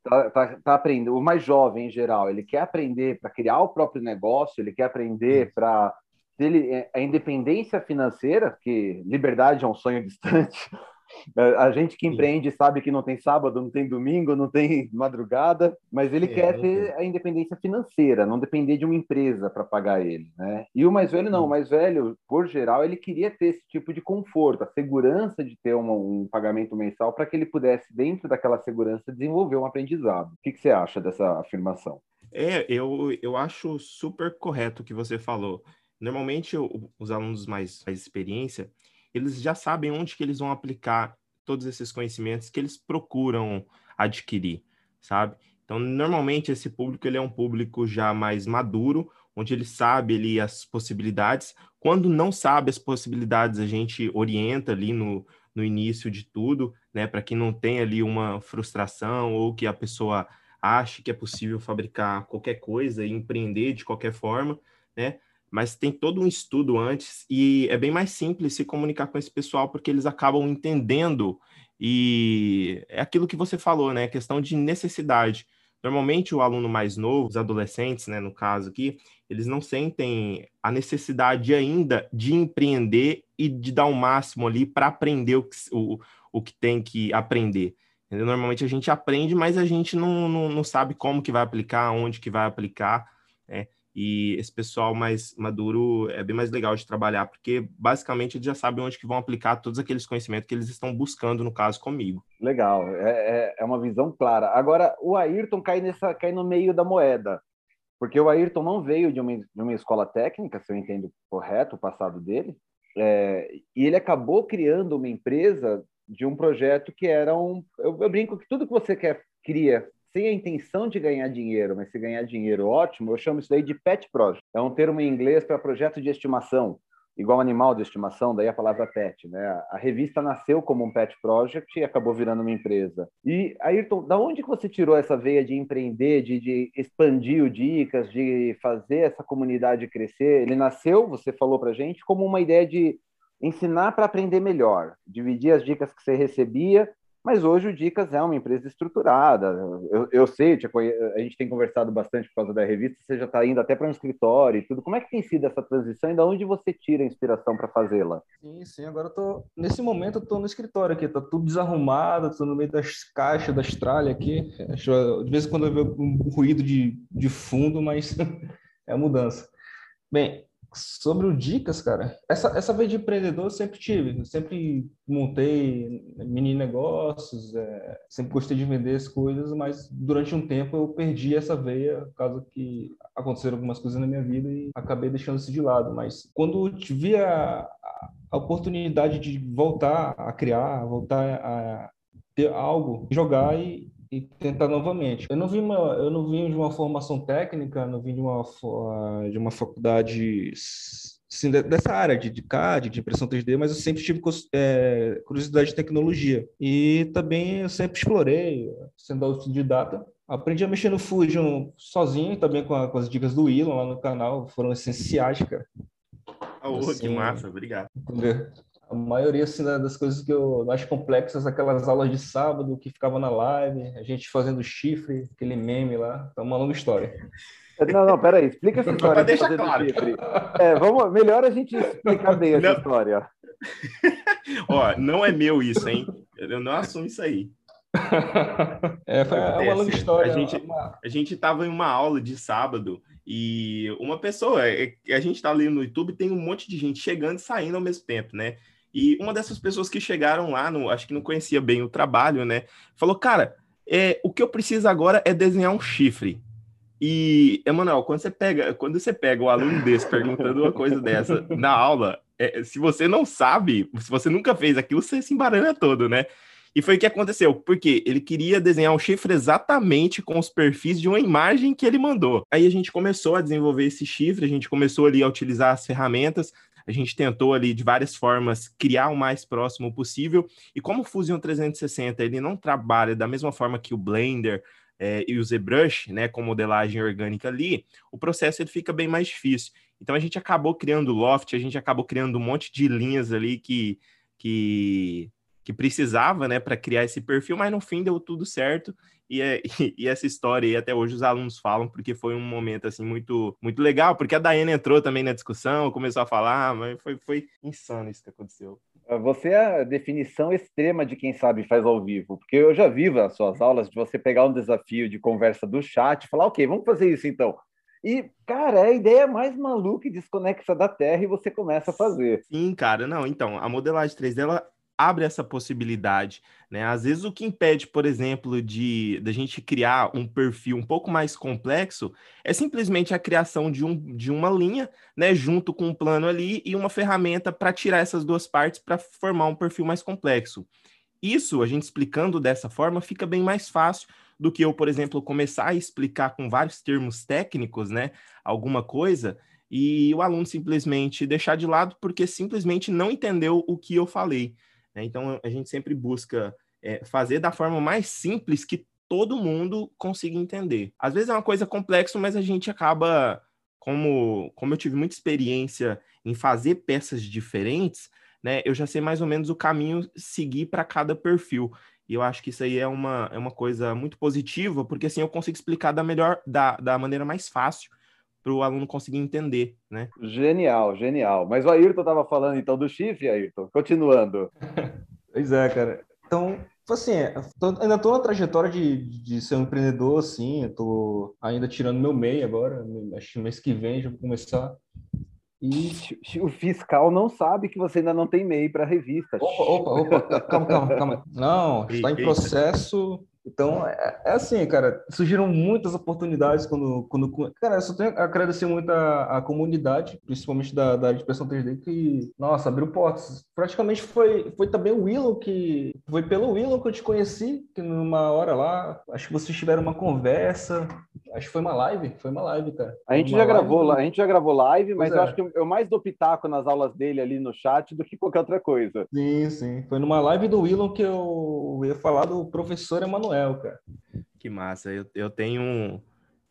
tá, tá, tá aprendendo, o mais jovem em geral, ele quer aprender para criar o próprio negócio, ele quer aprender para ele, é, a independência financeira, que liberdade é um sonho distante, é, a gente que empreende sabe que não tem sábado, não tem domingo, não tem madrugada, mas ele é, quer ter a independência financeira, não depender de uma empresa para pagar ele, né? E o mais velho não, o mais velho, por geral, ele queria ter esse tipo de conforto, a segurança de ter uma, um pagamento mensal para que ele pudesse, dentro daquela segurança, desenvolver um aprendizado. O que, que você acha dessa afirmação? É, eu, eu acho super correto o que você falou. Normalmente, os alunos mais, mais experiência, eles já sabem onde que eles vão aplicar todos esses conhecimentos que eles procuram adquirir, sabe? Então, normalmente esse público ele é um público já mais maduro, onde ele sabe ali as possibilidades. Quando não sabe as possibilidades, a gente orienta ali no, no início de tudo, né, para que não tenha ali uma frustração ou que a pessoa ache que é possível fabricar qualquer coisa e empreender de qualquer forma, né? Mas tem todo um estudo antes e é bem mais simples se comunicar com esse pessoal porque eles acabam entendendo e é aquilo que você falou, né? Questão de necessidade. Normalmente o aluno mais novo, os adolescentes, né, no caso aqui, eles não sentem a necessidade ainda de empreender e de dar o máximo ali para aprender o que, o, o que tem que aprender. Normalmente a gente aprende, mas a gente não, não, não sabe como que vai aplicar, onde que vai aplicar, né? E esse pessoal mais maduro é bem mais legal de trabalhar, porque basicamente eles já sabem onde que vão aplicar todos aqueles conhecimentos que eles estão buscando, no caso, comigo. Legal, é, é, é uma visão clara. Agora, o Ayrton cai, nessa, cai no meio da moeda, porque o Ayrton não veio de uma, de uma escola técnica, se eu entendo correto o passado dele, é, e ele acabou criando uma empresa de um projeto que era um. Eu, eu brinco que tudo que você quer cria sem a intenção de ganhar dinheiro, mas se ganhar dinheiro, ótimo, eu chamo isso daí de pet project. É um termo em inglês para projeto de estimação, igual animal de estimação, daí a palavra pet, né? A revista nasceu como um pet project e acabou virando uma empresa. E Ayrton, da onde que você tirou essa veia de empreender, de, de expandir o Dicas, de fazer essa comunidade crescer? Ele nasceu, você falou para gente, como uma ideia de ensinar para aprender melhor, dividir as dicas que você recebia mas hoje o Dicas é uma empresa estruturada. Eu, eu sei, a gente tem conversado bastante por causa da revista, você já está indo até para um escritório e tudo. Como é que tem sido essa transição e de onde você tira a inspiração para fazê-la? Sim, sim. Agora eu tô nesse momento eu estou no escritório aqui, está tudo desarrumado, estou no meio das caixas da Austrália aqui. De vez em quando eu vejo um ruído de, de fundo, mas é a mudança. Bem, Sobre o Dicas, cara, essa, essa vez de empreendedor eu sempre tive. Eu sempre montei mini negócios, é, sempre gostei de vender as coisas, mas durante um tempo eu perdi essa veia, por causa que aconteceram algumas coisas na minha vida e acabei deixando isso de lado. Mas quando tive a, a oportunidade de voltar a criar, voltar a ter algo, jogar e, e tentar novamente. Eu não vim uma, eu não vim de uma formação técnica, não vim de uma de uma faculdade dessa área de, de CAD, de impressão 3D, mas eu sempre tive é, curiosidade de tecnologia e também eu sempre explorei, sendo autodidata. Aprendi a mexer no Fusion sozinho, também com, a, com as dicas do Elon lá no canal, foram essenciais, cara. Oh, assim, que massa, obrigado. Entendeu? A maioria assim, das coisas que eu mais complexas, aquelas aulas de sábado que ficava na live, a gente fazendo chifre, aquele meme lá, tá uma longa história. Não, não, peraí, explica essa história de fazer claro. chifre. É, vamos, melhor a gente explicar bem essa não. história. Ó, não é meu isso, hein? Eu não assumo isso aí. É, foi é uma longa história. A gente, a gente tava em uma aula de sábado e uma pessoa, é, a gente tá ali no YouTube, tem um monte de gente chegando e saindo ao mesmo tempo, né? E uma dessas pessoas que chegaram lá, no, acho que não conhecia bem o trabalho, né? Falou, cara, é, o que eu preciso agora é desenhar um chifre. E, Emanuel, quando você pega, quando você pega o aluno desse perguntando uma coisa dessa na aula, é, se você não sabe, se você nunca fez aquilo, você se embarana todo, né? E foi o que aconteceu, porque ele queria desenhar um chifre exatamente com os perfis de uma imagem que ele mandou. Aí a gente começou a desenvolver esse chifre, a gente começou ali a utilizar as ferramentas, a gente tentou ali de várias formas criar o mais próximo possível. E como o Fusion 360 ele não trabalha da mesma forma que o Blender é, e o ZBrush, né, com modelagem orgânica ali, o processo ele fica bem mais difícil. Então a gente acabou criando Loft, a gente acabou criando um monte de linhas ali que, que que precisava, né, para criar esse perfil, mas no fim deu tudo certo. E, é, e, essa história aí até hoje os alunos falam, porque foi um momento assim muito, muito legal, porque a Daiane entrou também na discussão, começou a falar, mas foi, foi insano isso que aconteceu. Você é a definição extrema de quem sabe faz ao vivo, porque eu já vi as suas aulas de você pegar um desafio de conversa do chat e falar, ok, vamos fazer isso então. E, cara, é a ideia mais maluca e desconexa da Terra e você começa a fazer. Sim, cara, não, então, a modelagem 3D, ela abre essa possibilidade, né? Às vezes o que impede, por exemplo, de da gente criar um perfil um pouco mais complexo é simplesmente a criação de, um, de uma linha, né, junto com um plano ali e uma ferramenta para tirar essas duas partes para formar um perfil mais complexo. Isso, a gente explicando dessa forma, fica bem mais fácil do que eu, por exemplo, começar a explicar com vários termos técnicos, né, alguma coisa e o aluno simplesmente deixar de lado porque simplesmente não entendeu o que eu falei. Né? Então, a gente sempre busca é, fazer da forma mais simples que todo mundo consiga entender. Às vezes é uma coisa complexa, mas a gente acaba, como, como eu tive muita experiência em fazer peças diferentes, né, eu já sei mais ou menos o caminho seguir para cada perfil. E eu acho que isso aí é uma, é uma coisa muito positiva, porque assim eu consigo explicar da melhor, da, da maneira mais fácil para o aluno conseguir entender, né? Genial, genial. Mas o Ayrton estava falando então do chifre, Ayrton. Continuando. pois é, cara. Então, assim, tô, ainda estou na trajetória de, de ser um empreendedor, assim, estou ainda tirando meu MEI agora, acho que mês que vem já vou começar. E o fiscal não sabe que você ainda não tem MEI para a revista. Opa, opa, opa, calma, calma, calma. Não, está em processo então, é, é, assim, cara, surgiram muitas oportunidades quando, quando cara, eu só tenho a agradecer muito a, a comunidade, principalmente da, da impressão 3D, que, nossa, abriu portas. Praticamente foi, foi também o Willow que, foi pelo Willow que eu te conheci, que numa hora lá, acho que vocês tiveram uma conversa, acho que foi uma live, foi uma live, cara. A gente, já gravou, a gente já gravou live, mas é. eu acho que eu mais dou pitaco nas aulas dele ali no chat do que qualquer outra coisa. Sim, sim. Foi numa live do Willow que eu ia falar do professor Emanuel Emanuel, cara. Que massa. Eu, eu tenho.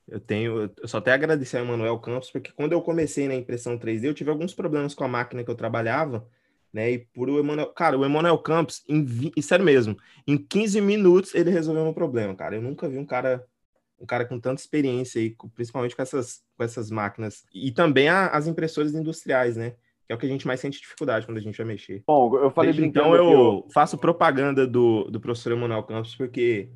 Eu tenho. Eu só até agradecer ao Emanuel Campos, porque quando eu comecei na impressão 3D, eu tive alguns problemas com a máquina que eu trabalhava, né? E por o Emanuel. Cara, o Emanuel Campos, em, sério mesmo, em 15 minutos ele resolveu meu problema, cara. Eu nunca vi um cara. Um cara com tanta experiência aí, principalmente com essas, com essas máquinas. E também a, as impressoras industriais, né? que é o que a gente mais sente dificuldade quando a gente vai mexer. Bom, eu falei Desde Então eu, eu, faço propaganda do, do professor Emanuel Campos porque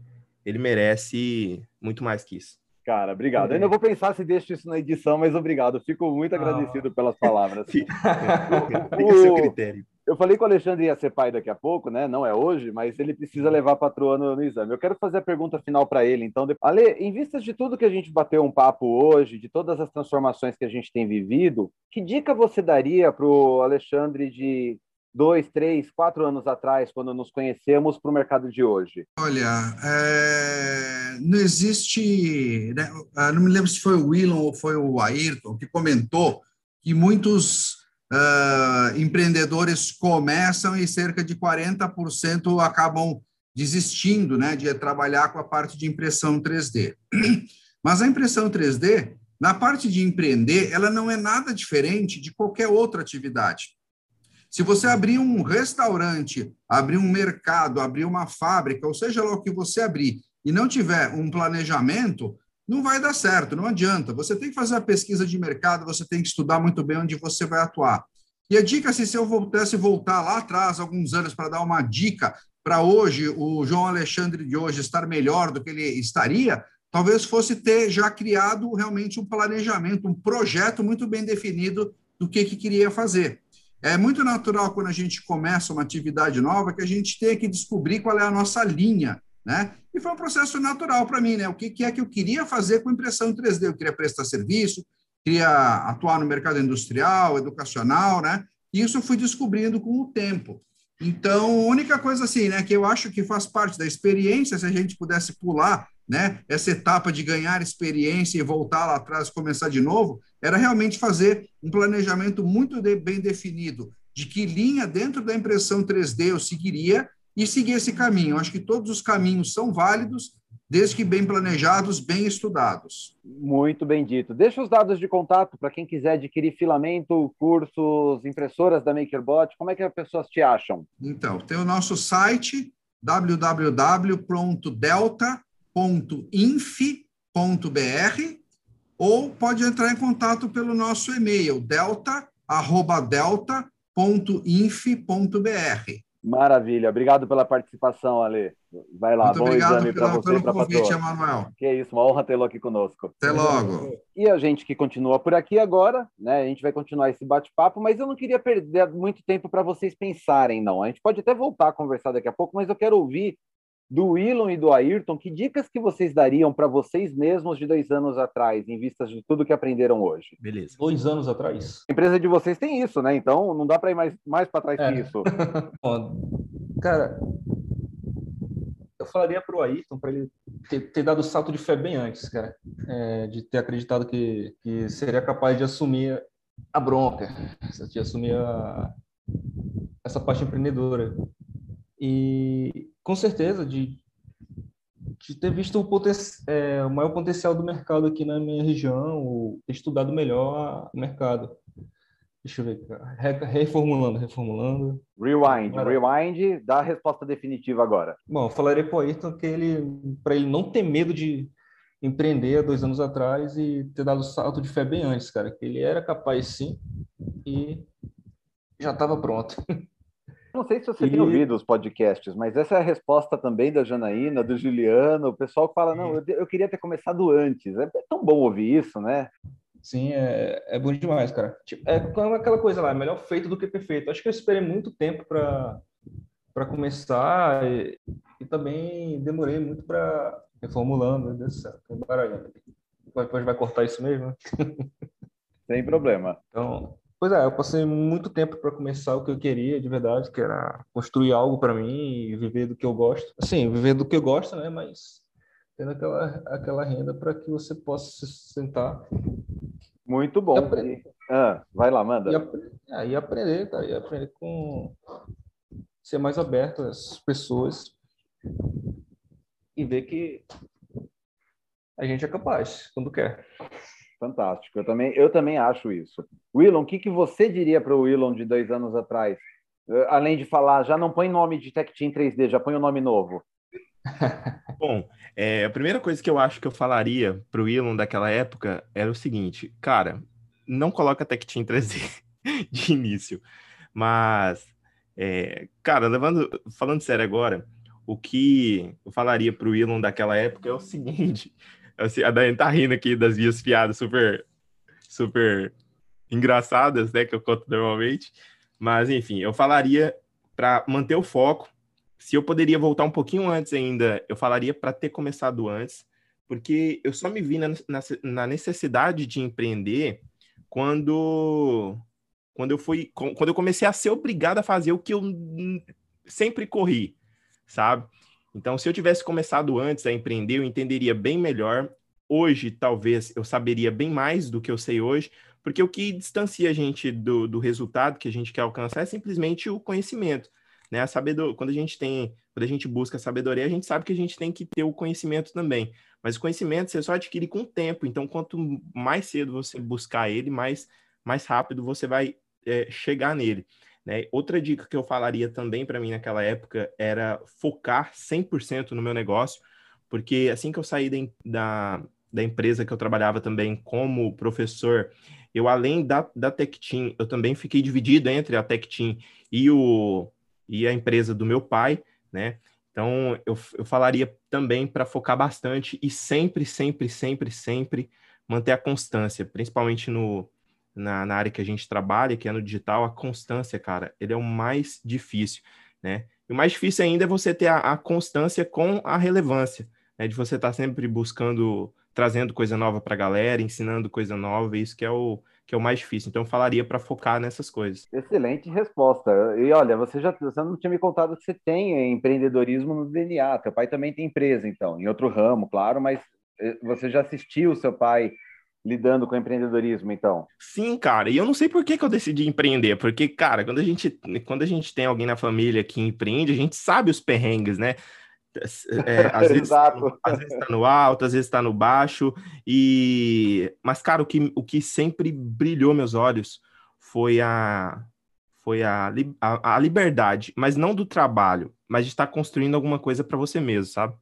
ele merece muito mais que isso. Cara, obrigado. Eu ainda vou pensar se deixo isso na edição, mas obrigado. Fico muito ah. agradecido pelas palavras. Fica o seu critério. Eu falei que o Alexandre ia ser pai daqui a pouco, né? Não é hoje, mas ele precisa levar a patroa no, no exame. Eu quero fazer a pergunta final para ele. Então, Ale, em vista de tudo que a gente bateu um papo hoje, de todas as transformações que a gente tem vivido, que dica você daria para o Alexandre de dois, três, quatro anos atrás, quando nos conhecemos, para o mercado de hoje? Olha, é... não existe. Né? Não me lembro se foi o Willon ou foi o Ayrton que comentou que muitos uh, empreendedores começam e cerca de 40% acabam desistindo né, de trabalhar com a parte de impressão 3D. Mas a impressão 3D, na parte de empreender, ela não é nada diferente de qualquer outra atividade. Se você abrir um restaurante, abrir um mercado, abrir uma fábrica, ou seja lá o que você abrir, e não tiver um planejamento, não vai dar certo, não adianta. Você tem que fazer a pesquisa de mercado, você tem que estudar muito bem onde você vai atuar. E a dica, se eu pudesse voltar lá atrás, alguns anos, para dar uma dica para hoje, o João Alexandre de hoje estar melhor do que ele estaria, talvez fosse ter já criado realmente um planejamento, um projeto muito bem definido do que, que queria fazer. É muito natural quando a gente começa uma atividade nova que a gente tenha que descobrir qual é a nossa linha, né? E foi um processo natural para mim, né? O que, que é que eu queria fazer com impressão 3D? Eu queria prestar serviço, queria atuar no mercado industrial, educacional, né? E isso eu fui descobrindo com o tempo. Então, a única coisa assim, né, que eu acho que faz parte da experiência, se a gente pudesse pular, né, essa etapa de ganhar experiência e voltar lá atrás, começar de novo, era realmente fazer um planejamento muito de, bem definido de que linha dentro da impressão 3D eu seguiria e seguir esse caminho. Eu acho que todos os caminhos são válidos, desde que bem planejados, bem estudados. Muito bem dito. Deixa os dados de contato para quem quiser adquirir filamento, cursos, impressoras da MakerBot. Como é que as pessoas te acham? Então, tem o nosso site www.delta.inf.br ou pode entrar em contato pelo nosso e-mail delta@delta.inf.br. Maravilha, obrigado pela participação, Ale. Vai lá, Muito bom exame para você e pelo para convite, Emanuel. Que é isso, uma honra tê-lo aqui conosco. Até logo. E a gente que continua por aqui agora, né? A gente vai continuar esse bate-papo, mas eu não queria perder muito tempo para vocês pensarem, não. A gente pode até voltar a conversar daqui a pouco, mas eu quero ouvir do Willon e do Ayrton, que dicas que vocês dariam para vocês mesmos de dois anos atrás, em vista de tudo que aprenderam hoje? Beleza. Dois anos atrás? A empresa de vocês tem isso, né? Então não dá para ir mais, mais para trás É. que isso. Cara, eu falaria para o Ayrton para ele ter, ter dado o salto de fé bem antes, cara, É, de ter acreditado que, que seria capaz de assumir a bronca, de assumir a- essa parte empreendedora. E com certeza de, de ter visto o, é, o maior potencial do mercado aqui na minha região, ou ter estudado melhor o mercado. Deixa eu ver. Re- reformulando, reformulando. Rewind, Bora. rewind, dá a resposta definitiva agora. Bom, eu falaria para o Ayrton que ele, para ele não ter medo de empreender há dois anos atrás e ter dado o salto de fé bem antes, cara, que ele era capaz sim e já estava pronto. Não sei se você E- tem ouvido os podcasts, mas essa é a resposta também da Janaína, do Juliano, o pessoal que fala, não, eu, eu queria ter começado antes. É tão bom ouvir isso, né? Sim, é, é bom demais, cara. Tipo, é aquela coisa lá, melhor feito do que perfeito. Acho que eu esperei muito tempo para começar e, e também demorei muito para reformulando, meu Deus do céu, tô embaralhando aqui. Depois vai cortar isso mesmo, né? Sem problema. Então, pois é, eu passei muito tempo para começar o que eu queria de verdade, que era construir algo para mim e viver do que eu gosto. Assim, viver do que eu gosto, né? Mas tendo aquela, aquela renda para que você possa se sustentar Muito bom. E. Ah, vai lá, manda. e, apre- ah, e aprender, cara, e aprender com ser mais aberto às pessoas e ver que a gente é capaz quando quer. Fantástico. Eu também, eu também acho isso. Willon, o que, que você diria para o Willon de dois anos atrás? Eh, Além de falar, já não põe nome de Tech Team 3D, já põe o nome novo. Bom, é, a primeira coisa que eu acho que eu falaria pro Elon daquela época era o seguinte, cara, não coloca Tech Team 3D de início, mas, é, cara, levando, falando sério agora, o que eu falaria pro Elon daquela época é o seguinte, assim, a Daiane tá rindo aqui das minhas piadas super, super engraçadas, né, que eu conto normalmente, mas, enfim, eu falaria para manter o foco, se eu poderia voltar um pouquinho antes ainda, eu falaria para ter começado antes, porque eu só me vi na, na, na necessidade de empreender quando quando eu fui quando eu comecei a ser obrigado a fazer o que eu sempre corri, sabe? Então, se eu tivesse começado antes a empreender, eu entenderia bem melhor. Hoje, talvez, eu saberia bem mais do que eu sei hoje, porque o que distancia a gente do, do resultado que a gente quer alcançar é simplesmente o conhecimento né? A sabedor... Quando a gente tem, quando a gente busca a sabedoria, a gente sabe que a gente tem que ter o conhecimento também. Mas o conhecimento você só adquire com o tempo. Então, quanto mais cedo você buscar ele, mais, mais rápido você vai é, chegar nele. Né? Outra dica que eu falaria também para mim naquela época era focar 100% no meu negócio, porque assim que eu saí da, da, da empresa que eu trabalhava também como professor, eu além da, da Tech Team, eu também fiquei dividido entre a Tech Team e o e a empresa do meu pai, né? Então, eu, eu falaria também para focar bastante e sempre, sempre, sempre, sempre manter a constância, principalmente no, na, na área que a gente trabalha, que é no digital, a constância, cara, ele é o mais difícil, né? E o mais difícil ainda é você ter a, a constância com a relevância, né? De você estar tá sempre buscando, trazendo coisa nova para a galera, ensinando coisa nova, isso que é o, que é o mais difícil. Então, eu falaria para focar nessas coisas. Excelente resposta. E olha, você já você não tinha me contado que você tem empreendedorismo no DNA. Teu pai também tem empresa, então, em outro ramo, claro, mas eh, você já assistiu seu pai lidando com empreendedorismo, então? Sim, cara. E eu não sei por que, que eu decidi empreender, porque, cara, quando a gente quando a gente tem alguém na família que empreende, a gente sabe os perrengues, né? É, às, vezes, tá às vezes está no alto, às vezes está no baixo. E mas cara, o que, o que sempre brilhou meus olhos foi a foi a, a, a liberdade, mas não do trabalho, mas de estar construindo alguma coisa para você mesmo, sabe?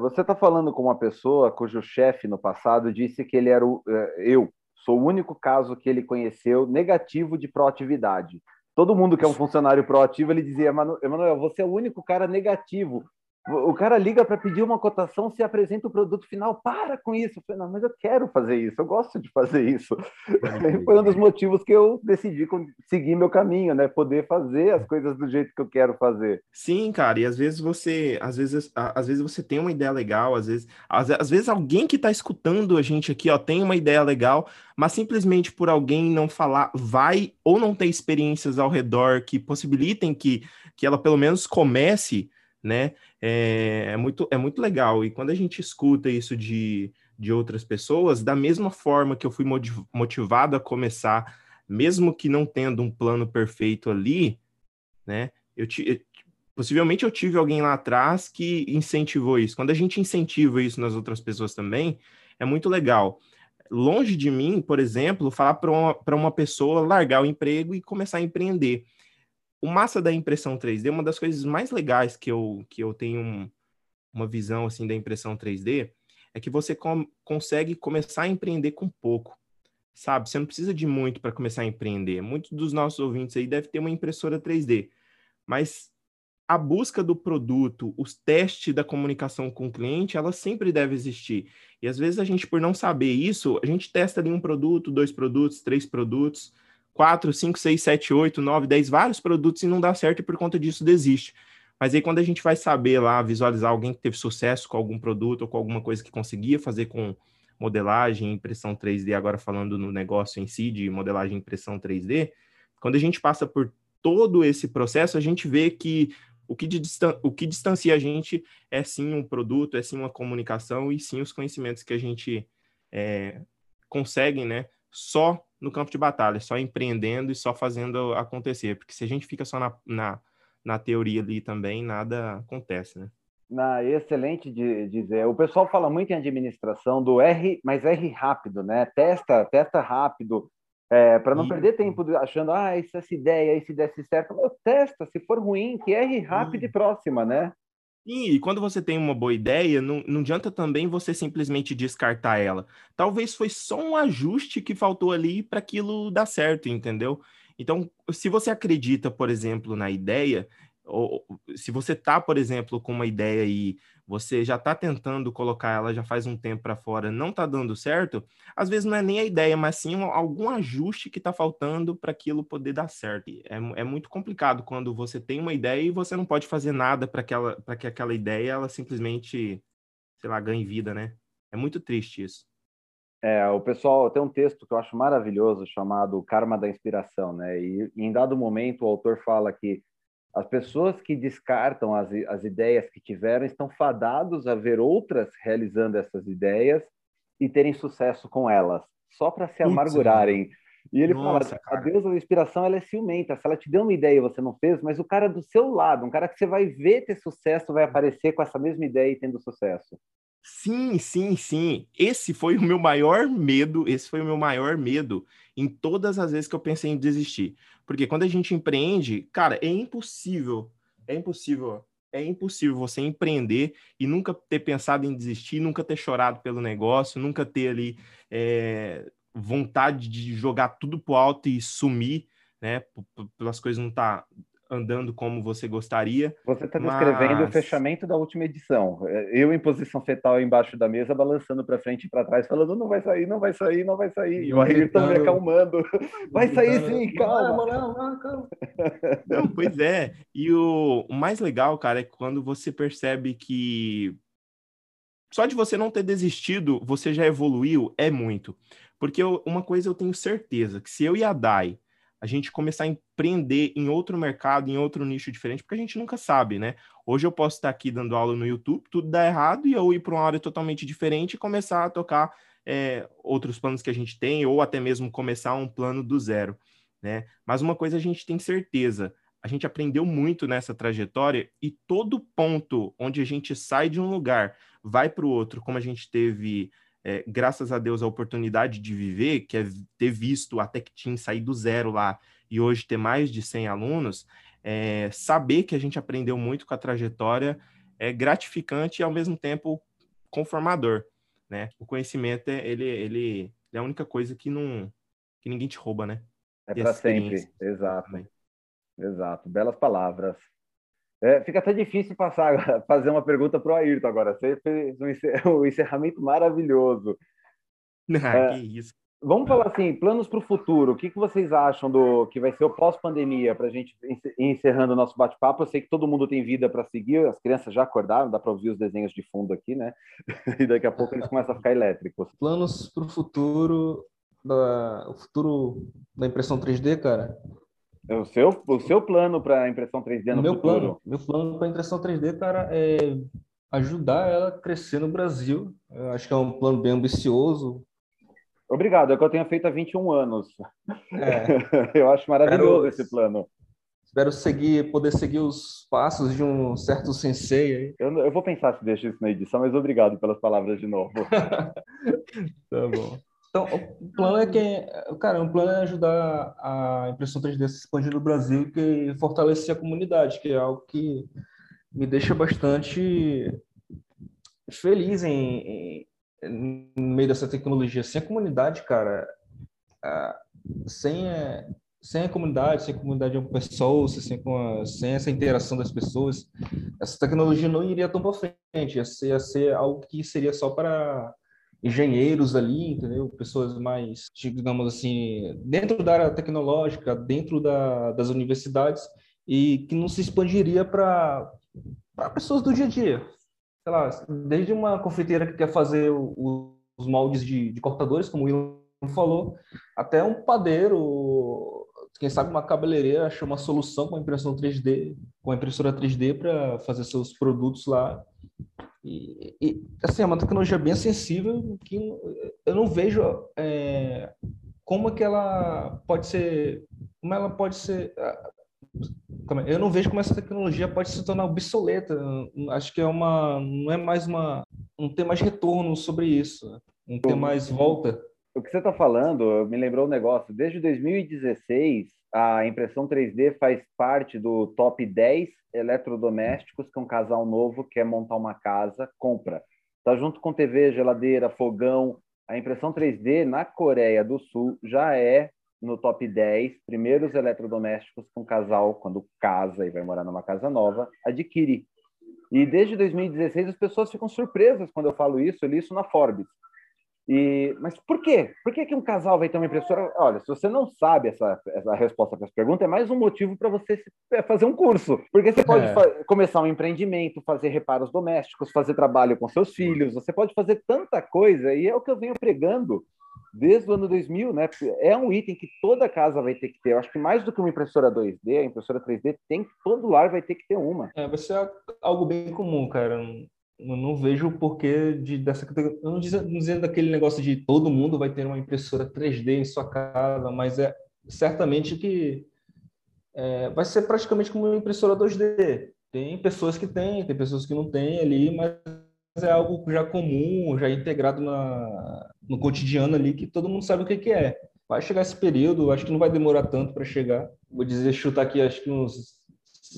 Você está falando com uma pessoa cujo chefe no passado disse que ele era o, é, eu sou o único caso que ele conheceu negativo de proatividade. Todo mundo que é um funcionário proativo, ele dizia, Emanuel, você é o único cara negativo. O cara liga para pedir uma cotação, se apresenta o produto final, para com isso. Eu falei, não, mas eu quero fazer isso, eu gosto de fazer isso. Foi um dos motivos que eu decidi seguir meu caminho, né? Poder fazer as coisas do jeito que eu quero fazer. Sim, cara, e às vezes você, às vezes, às vezes você tem uma ideia legal, às vezes, às, às vezes alguém que está escutando a gente aqui, ó, tem uma ideia legal, mas simplesmente por alguém não falar, vai ou não ter experiências ao redor que possibilitem que, que ela pelo menos comece né? É, é, muito, é muito legal. E quando a gente escuta isso de, de outras pessoas, da mesma forma que eu fui motivado a começar, mesmo que não tendo um plano perfeito ali, né? Eu, eu possivelmente eu tive alguém lá atrás que incentivou isso. Quando a gente incentiva isso nas outras pessoas também, é muito legal. Longe de mim, por exemplo, falar para uma, uma pessoa largar o emprego e começar a empreender o massa da impressão 3D, uma das coisas mais legais que eu, que eu tenho um, uma visão assim da impressão 3D, é que você com, consegue começar a empreender com pouco. Sabe? Você não precisa de muito para começar a empreender. Muitos dos nossos ouvintes aí devem ter uma impressora 3D, mas a busca do produto, os testes da comunicação com o cliente, ela sempre deve existir. E às vezes a gente, por não saber isso, a gente testa ali um produto, dois produtos, três produtos, 4, 5, 6, 7, 8, 9, 10, vários produtos e não dá certo e por conta disso desiste. Mas aí quando a gente vai saber lá, visualizar alguém que teve sucesso com algum produto ou com alguma coisa que conseguia fazer com modelagem, impressão 3D, agora falando no negócio em si de modelagem e impressão 3D, quando a gente passa por todo esse processo, a gente vê que o que, o que distancia a gente é sim um produto, é sim uma comunicação e sim os conhecimentos que a gente é, consegue, né, só no campo de batalha, só empreendendo e só fazendo acontecer. Porque se a gente fica só na, na, na teoria ali também, nada acontece, né? Na, excelente de dizer. O pessoal fala muito em administração do R, mas R rápido, né? Testa, testa rápido, é, para não perder tempo achando, ah, essa ideia, se desse certo, testa, se for ruim, que R rápido e próxima, né? Sim, e quando você tem uma boa ideia, não, não adianta também você simplesmente descartar ela. Talvez foi só um ajuste que faltou ali para aquilo dar certo, entendeu? Então, se você acredita, por exemplo, na ideia, ou se você tá, por exemplo, com uma ideia e você já está tentando colocar ela já faz um tempo para fora, não está dando certo, às vezes não é nem a ideia, mas sim algum ajuste que está faltando para aquilo poder dar certo. É, é, muito complicado quando você tem uma ideia e você não pode fazer nada para que aquela ideia ela simplesmente, sei lá, ganhe vida, né? É muito triste isso. É, o pessoal tem um texto que eu acho maravilhoso chamado Karma da Inspiração, né? E, e em dado momento o autor fala que as pessoas que descartam as, as ideias que tiveram estão fadados a ver outras realizando essas ideias e terem sucesso com elas, só para se amargurarem. E ele Nossa, fala: cara. a deusa da inspiração ela é ciumenta. Se ela te deu uma ideia e você não fez, mas o cara do seu lado, um cara que você vai ver ter sucesso, vai aparecer com essa mesma ideia e tendo sucesso. Sim, sim, sim. Esse foi o meu maior medo. Esse foi o meu maior medo em todas as vezes que eu pensei em desistir. Porque quando a gente empreende, cara, é impossível, é impossível, é impossível você empreender e nunca ter pensado em desistir, nunca ter chorado pelo negócio, nunca ter ali é, vontade de jogar tudo pro alto e sumir, né? Pelas coisas não tá andando como você gostaria. Você está descrevendo mas... o fechamento da última edição. Eu em posição fetal embaixo da mesa, balançando para frente e para trás, falando não vai sair, não vai sair, não vai sair. E o Ayrton me acalmando. Vai sair sim, calma. Não, não, calma. Não, pois é. E o, o mais legal, cara, é quando você percebe que só de você não ter desistido, você já evoluiu, é muito. Porque eu, uma coisa eu tenho certeza, que se eu e a Dai a gente começar a empreender em outro mercado, em outro nicho diferente, porque a gente nunca sabe, né? Hoje eu posso estar aqui dando aula no YouTube, tudo dá errado e eu ir para uma área totalmente diferente e começar a tocar é, outros planos que a gente tem, ou até mesmo começar um plano do zero, né? Mas uma coisa a gente tem certeza, a gente aprendeu muito nessa trajetória e todo ponto onde a gente sai de um lugar, vai para o outro, como a gente teve, é, graças a Deus, a oportunidade de viver, que é ter visto a Tech Team sair do zero lá e hoje ter mais de 100 alunos, é, saber que a gente aprendeu muito com a trajetória é gratificante e, ao mesmo tempo, conformador, né? O conhecimento, é, ele, ele é a única coisa que não que ninguém te rouba, né? É para sempre, exato. Também. Exato, belas palavras. É, fica até difícil passar, fazer uma pergunta para o Ayrton agora. Você fez um encerramento maravilhoso. Ah, é, que isso. Vamos falar assim, planos para o futuro. O que, que vocês acham do que vai ser o pós-pandemia para a gente ir encerrando o nosso bate-papo? Eu sei que todo mundo tem vida para seguir, as crianças já acordaram, dá para ouvir os desenhos de fundo aqui, né? E daqui a pouco eles começam a ficar elétricos. Planos para o futuro, da, o futuro da impressão 3D, cara? É o seu, o seu plano para impressão 3D no meu futuro? Plano, meu plano para impressão 3D, cara, é ajudar ela a crescer no Brasil. Eu acho que é um plano bem ambicioso. Obrigado, é o que eu tenho feito há 21 anos. É. eu acho maravilhoso espero, esse plano. Espero seguir, poder seguir os passos de um certo sensei. Eu, eu vou pensar se deixo isso na edição, mas obrigado pelas palavras de novo. tá bom. Então, o plano é que, cara, o plano é ajudar a impressão 3D a se expandir no Brasil e fortalecer a comunidade, que é algo que me deixa bastante feliz em, em no meio dessa tecnologia. Sem a comunidade, cara, sem, sem a comunidade, sem a comunidade de pessoas, sem, a, sem essa interação das pessoas, essa tecnologia não iria tão para frente. Ia ser, ia ser algo que seria só para engenheiros ali, entendeu? Pessoas mais, digamos assim, dentro da área tecnológica, dentro da, das universidades, e que não se expandiria para pessoas do dia a dia. Sei lá, desde uma confeiteira que quer fazer o, os moldes de, de, cortadores, como o William falou, até um padeiro, quem sabe uma cabeleireira achou uma solução com a impressão 3D, com a impressora 3D para fazer seus produtos lá e, e, assim, é uma tecnologia bem sensível que eu não vejo é, como é que ela pode ser, como ela pode ser, é, eu não vejo como essa tecnologia pode se tornar obsoleta. Acho que é uma, não é mais uma, não tem mais retorno sobre isso, não tem mais volta. O que você está falando me lembrou um negócio. Desde 2016, a impressão 3D faz parte do top 10 eletrodomésticos que um casal novo quer montar uma casa, compra. Está junto com TV, geladeira, fogão. A impressão 3D na Coreia do Sul já é no top 10 primeiros eletrodomésticos que um casal, quando casa e vai morar numa casa nova, adquire. E desde 2016 as pessoas ficam surpresas quando eu falo isso, eu li isso na Forbes. E, mas por quê? Por que, que um casal vai ter uma impressora? Olha, se você não sabe essa, essa resposta para essa pergunta, é mais um motivo para você é, fazer um curso. Porque você pode é. começar um empreendimento, fazer reparos domésticos, fazer trabalho com seus filhos, você pode fazer tanta coisa, e é o que eu venho pregando desde o ano 2000, né? É um item que toda casa vai ter que ter. Eu acho que mais do que uma impressora 2D, a impressora 3D tem todo lar vai ter que ter uma. É, vai ser algo bem comum, cara eu não vejo o porquê de, dessa Eu não dizendo, dizendo daquele negócio de todo mundo vai ter uma impressora 3D em sua casa, mas é certamente que é, vai ser praticamente como uma impressora 2D. Tem pessoas que têm, tem pessoas que não têm ali, mas é algo já comum, já integrado na, no cotidiano ali, que todo mundo sabe o que, que é. Vai chegar esse período, acho que não vai demorar tanto para chegar. Vou dizer, chutar aqui, acho que uns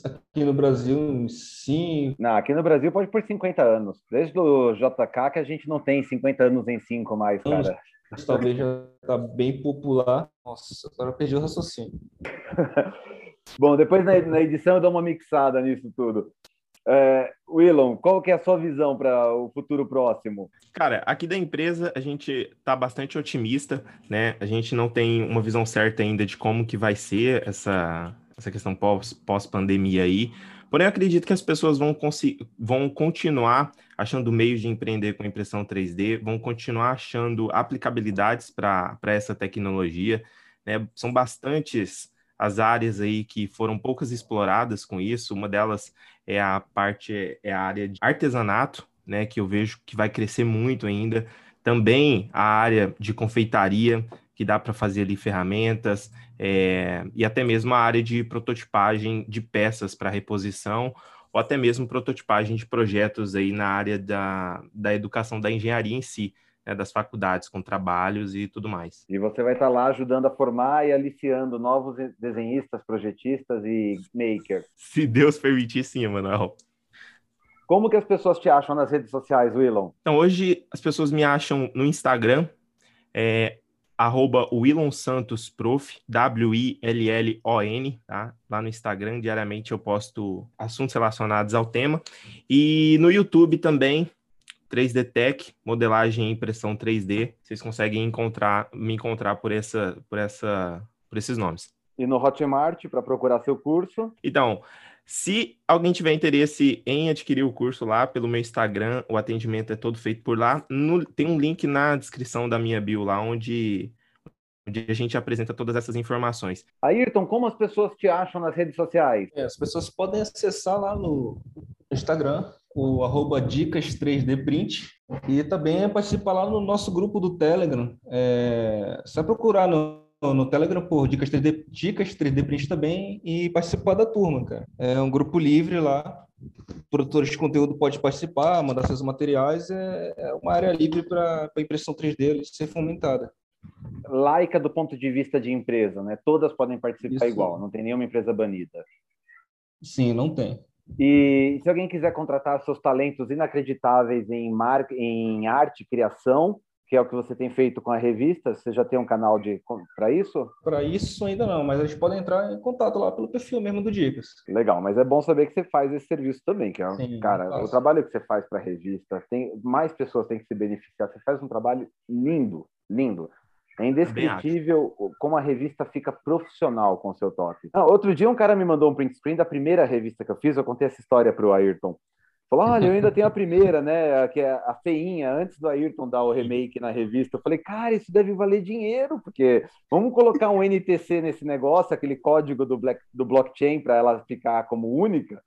aqui no Brasil, sim. Não, aqui no Brasil pode por 50 anos. Desde o JK que a gente não tem 50 anos em 5 mais, cara. Talvez já está bem popular. Nossa, agora eu perdi o raciocínio. Bom, depois na, na, edição eu dou uma mixada nisso tudo. É, Willon, qual que é a sua visão para o futuro próximo? Cara, aqui da empresa a gente está bastante otimista, né? A gente não tem uma visão certa ainda de como que vai ser essa, essa questão pós-pandemia pós aí. Porém, acredito que as pessoas vão, vão continuar achando meios de empreender com impressão 3D, vão continuar achando aplicabilidades para essa tecnologia. Né? São bastantes as áreas aí que foram poucas exploradas com isso. Uma delas é a parte, é a área de artesanato, né? Que eu vejo que vai crescer muito ainda. Também a área de confeitaria, que dá para fazer ali ferramentas é, e até mesmo a área de prototipagem de peças para reposição ou até mesmo prototipagem de projetos aí na área da, da educação da engenharia em si, né, das faculdades, com trabalhos e tudo mais. E você vai estar lá ajudando a formar e aliciando novos desenhistas, projetistas e makers. Se Deus permitir, sim, Emanuel. Como que as pessoas te acham nas redes sociais, Willon? Então, hoje as pessoas me acham no Instagram, é, arroba Willon Santos Prof, W-I-L-L-O-N, tá? Lá no Instagram, diariamente eu posto assuntos relacionados ao tema. E no YouTube também, 3D Tech, modelagem e impressão 3D. Vocês conseguem encontrar, me encontrar por, essa, por, essa, por esses nomes. E no Hotmart, para procurar seu curso? Então, se alguém tiver interesse em adquirir o curso lá pelo meu Instagram, o atendimento é todo feito por lá. No, tem um link na descrição da minha bio lá, onde, onde a gente apresenta todas essas informações. Ayrton, como as pessoas te acham nas redes sociais? É, as pessoas podem acessar lá no Instagram, o arroba dicas 3D print e também participar lá no nosso grupo do Telegram. É, só procurar no no Telegram por dicas 3D, dicas 3D Print também e participar da turma, cara. É um grupo livre lá. Produtores de conteúdo podem participar, mandar seus materiais. É, é uma área livre para a impressão 3D ser fomentada. Laica do ponto de vista de empresa, né? Todas podem participar Isso. igual, não tem nenhuma empresa banida. Sim, não tem. E se alguém quiser contratar seus talentos inacreditáveis em, mar... em arte, criação, que é o que você tem feito com a revista? Você já tem um canal de para isso? Para isso ainda não, mas a gente pode entrar em contato lá pelo perfil mesmo do Dicas. Legal, mas é bom saber que você faz esse serviço também, que é, Sim, cara, o trabalho que você faz para a revista, tem mais pessoas têm que se beneficiar. Você faz um trabalho lindo, lindo. É indescritível como a revista fica profissional com o seu toque. Ah, outro dia um cara me mandou um print screen da primeira revista que eu fiz, eu contei essa história para o Ayrton. Falou, olha, eu ainda tenho a primeira, né? Que é a feinha, antes do Ayrton dar o remake na revista. Eu falei, cara, isso deve valer dinheiro, porque vamos colocar um NTC nesse negócio, aquele código do, black, do blockchain para ela ficar como única,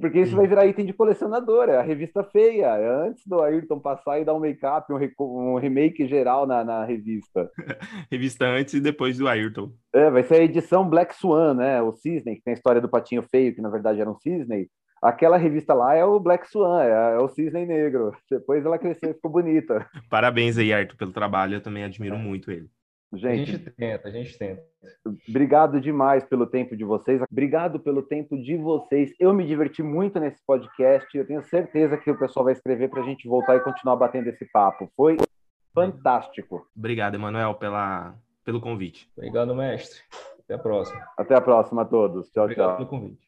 porque isso vai virar item de colecionador, é a revista feia, é antes do Ayrton passar e dar um make-up, um, um, remake geral na, na revista. revista antes e depois do Ayrton. É, vai ser a edição Black Swan, né? O cisne, que tem a história do patinho feio, que na verdade era um cisne Aquela revista lá é o Black Swan, é, é, o cisne negro. Depois ela cresceu e ficou bonita. Parabéns aí, Arthur, pelo trabalho. Eu também admiro é. muito ele. Gente, a gente tenta, a gente tenta. Obrigado demais pelo tempo de vocês. Obrigado pelo tempo de vocês. Eu me diverti muito nesse podcast. Eu tenho certeza que o pessoal vai escrever para a gente voltar e continuar batendo esse papo. Foi fantástico. Obrigado, Emanuel, pela, pelo convite. Obrigado, mestre. Até a próxima. Até a próxima a todos. Tchau, Obrigado tchau. pelo convite.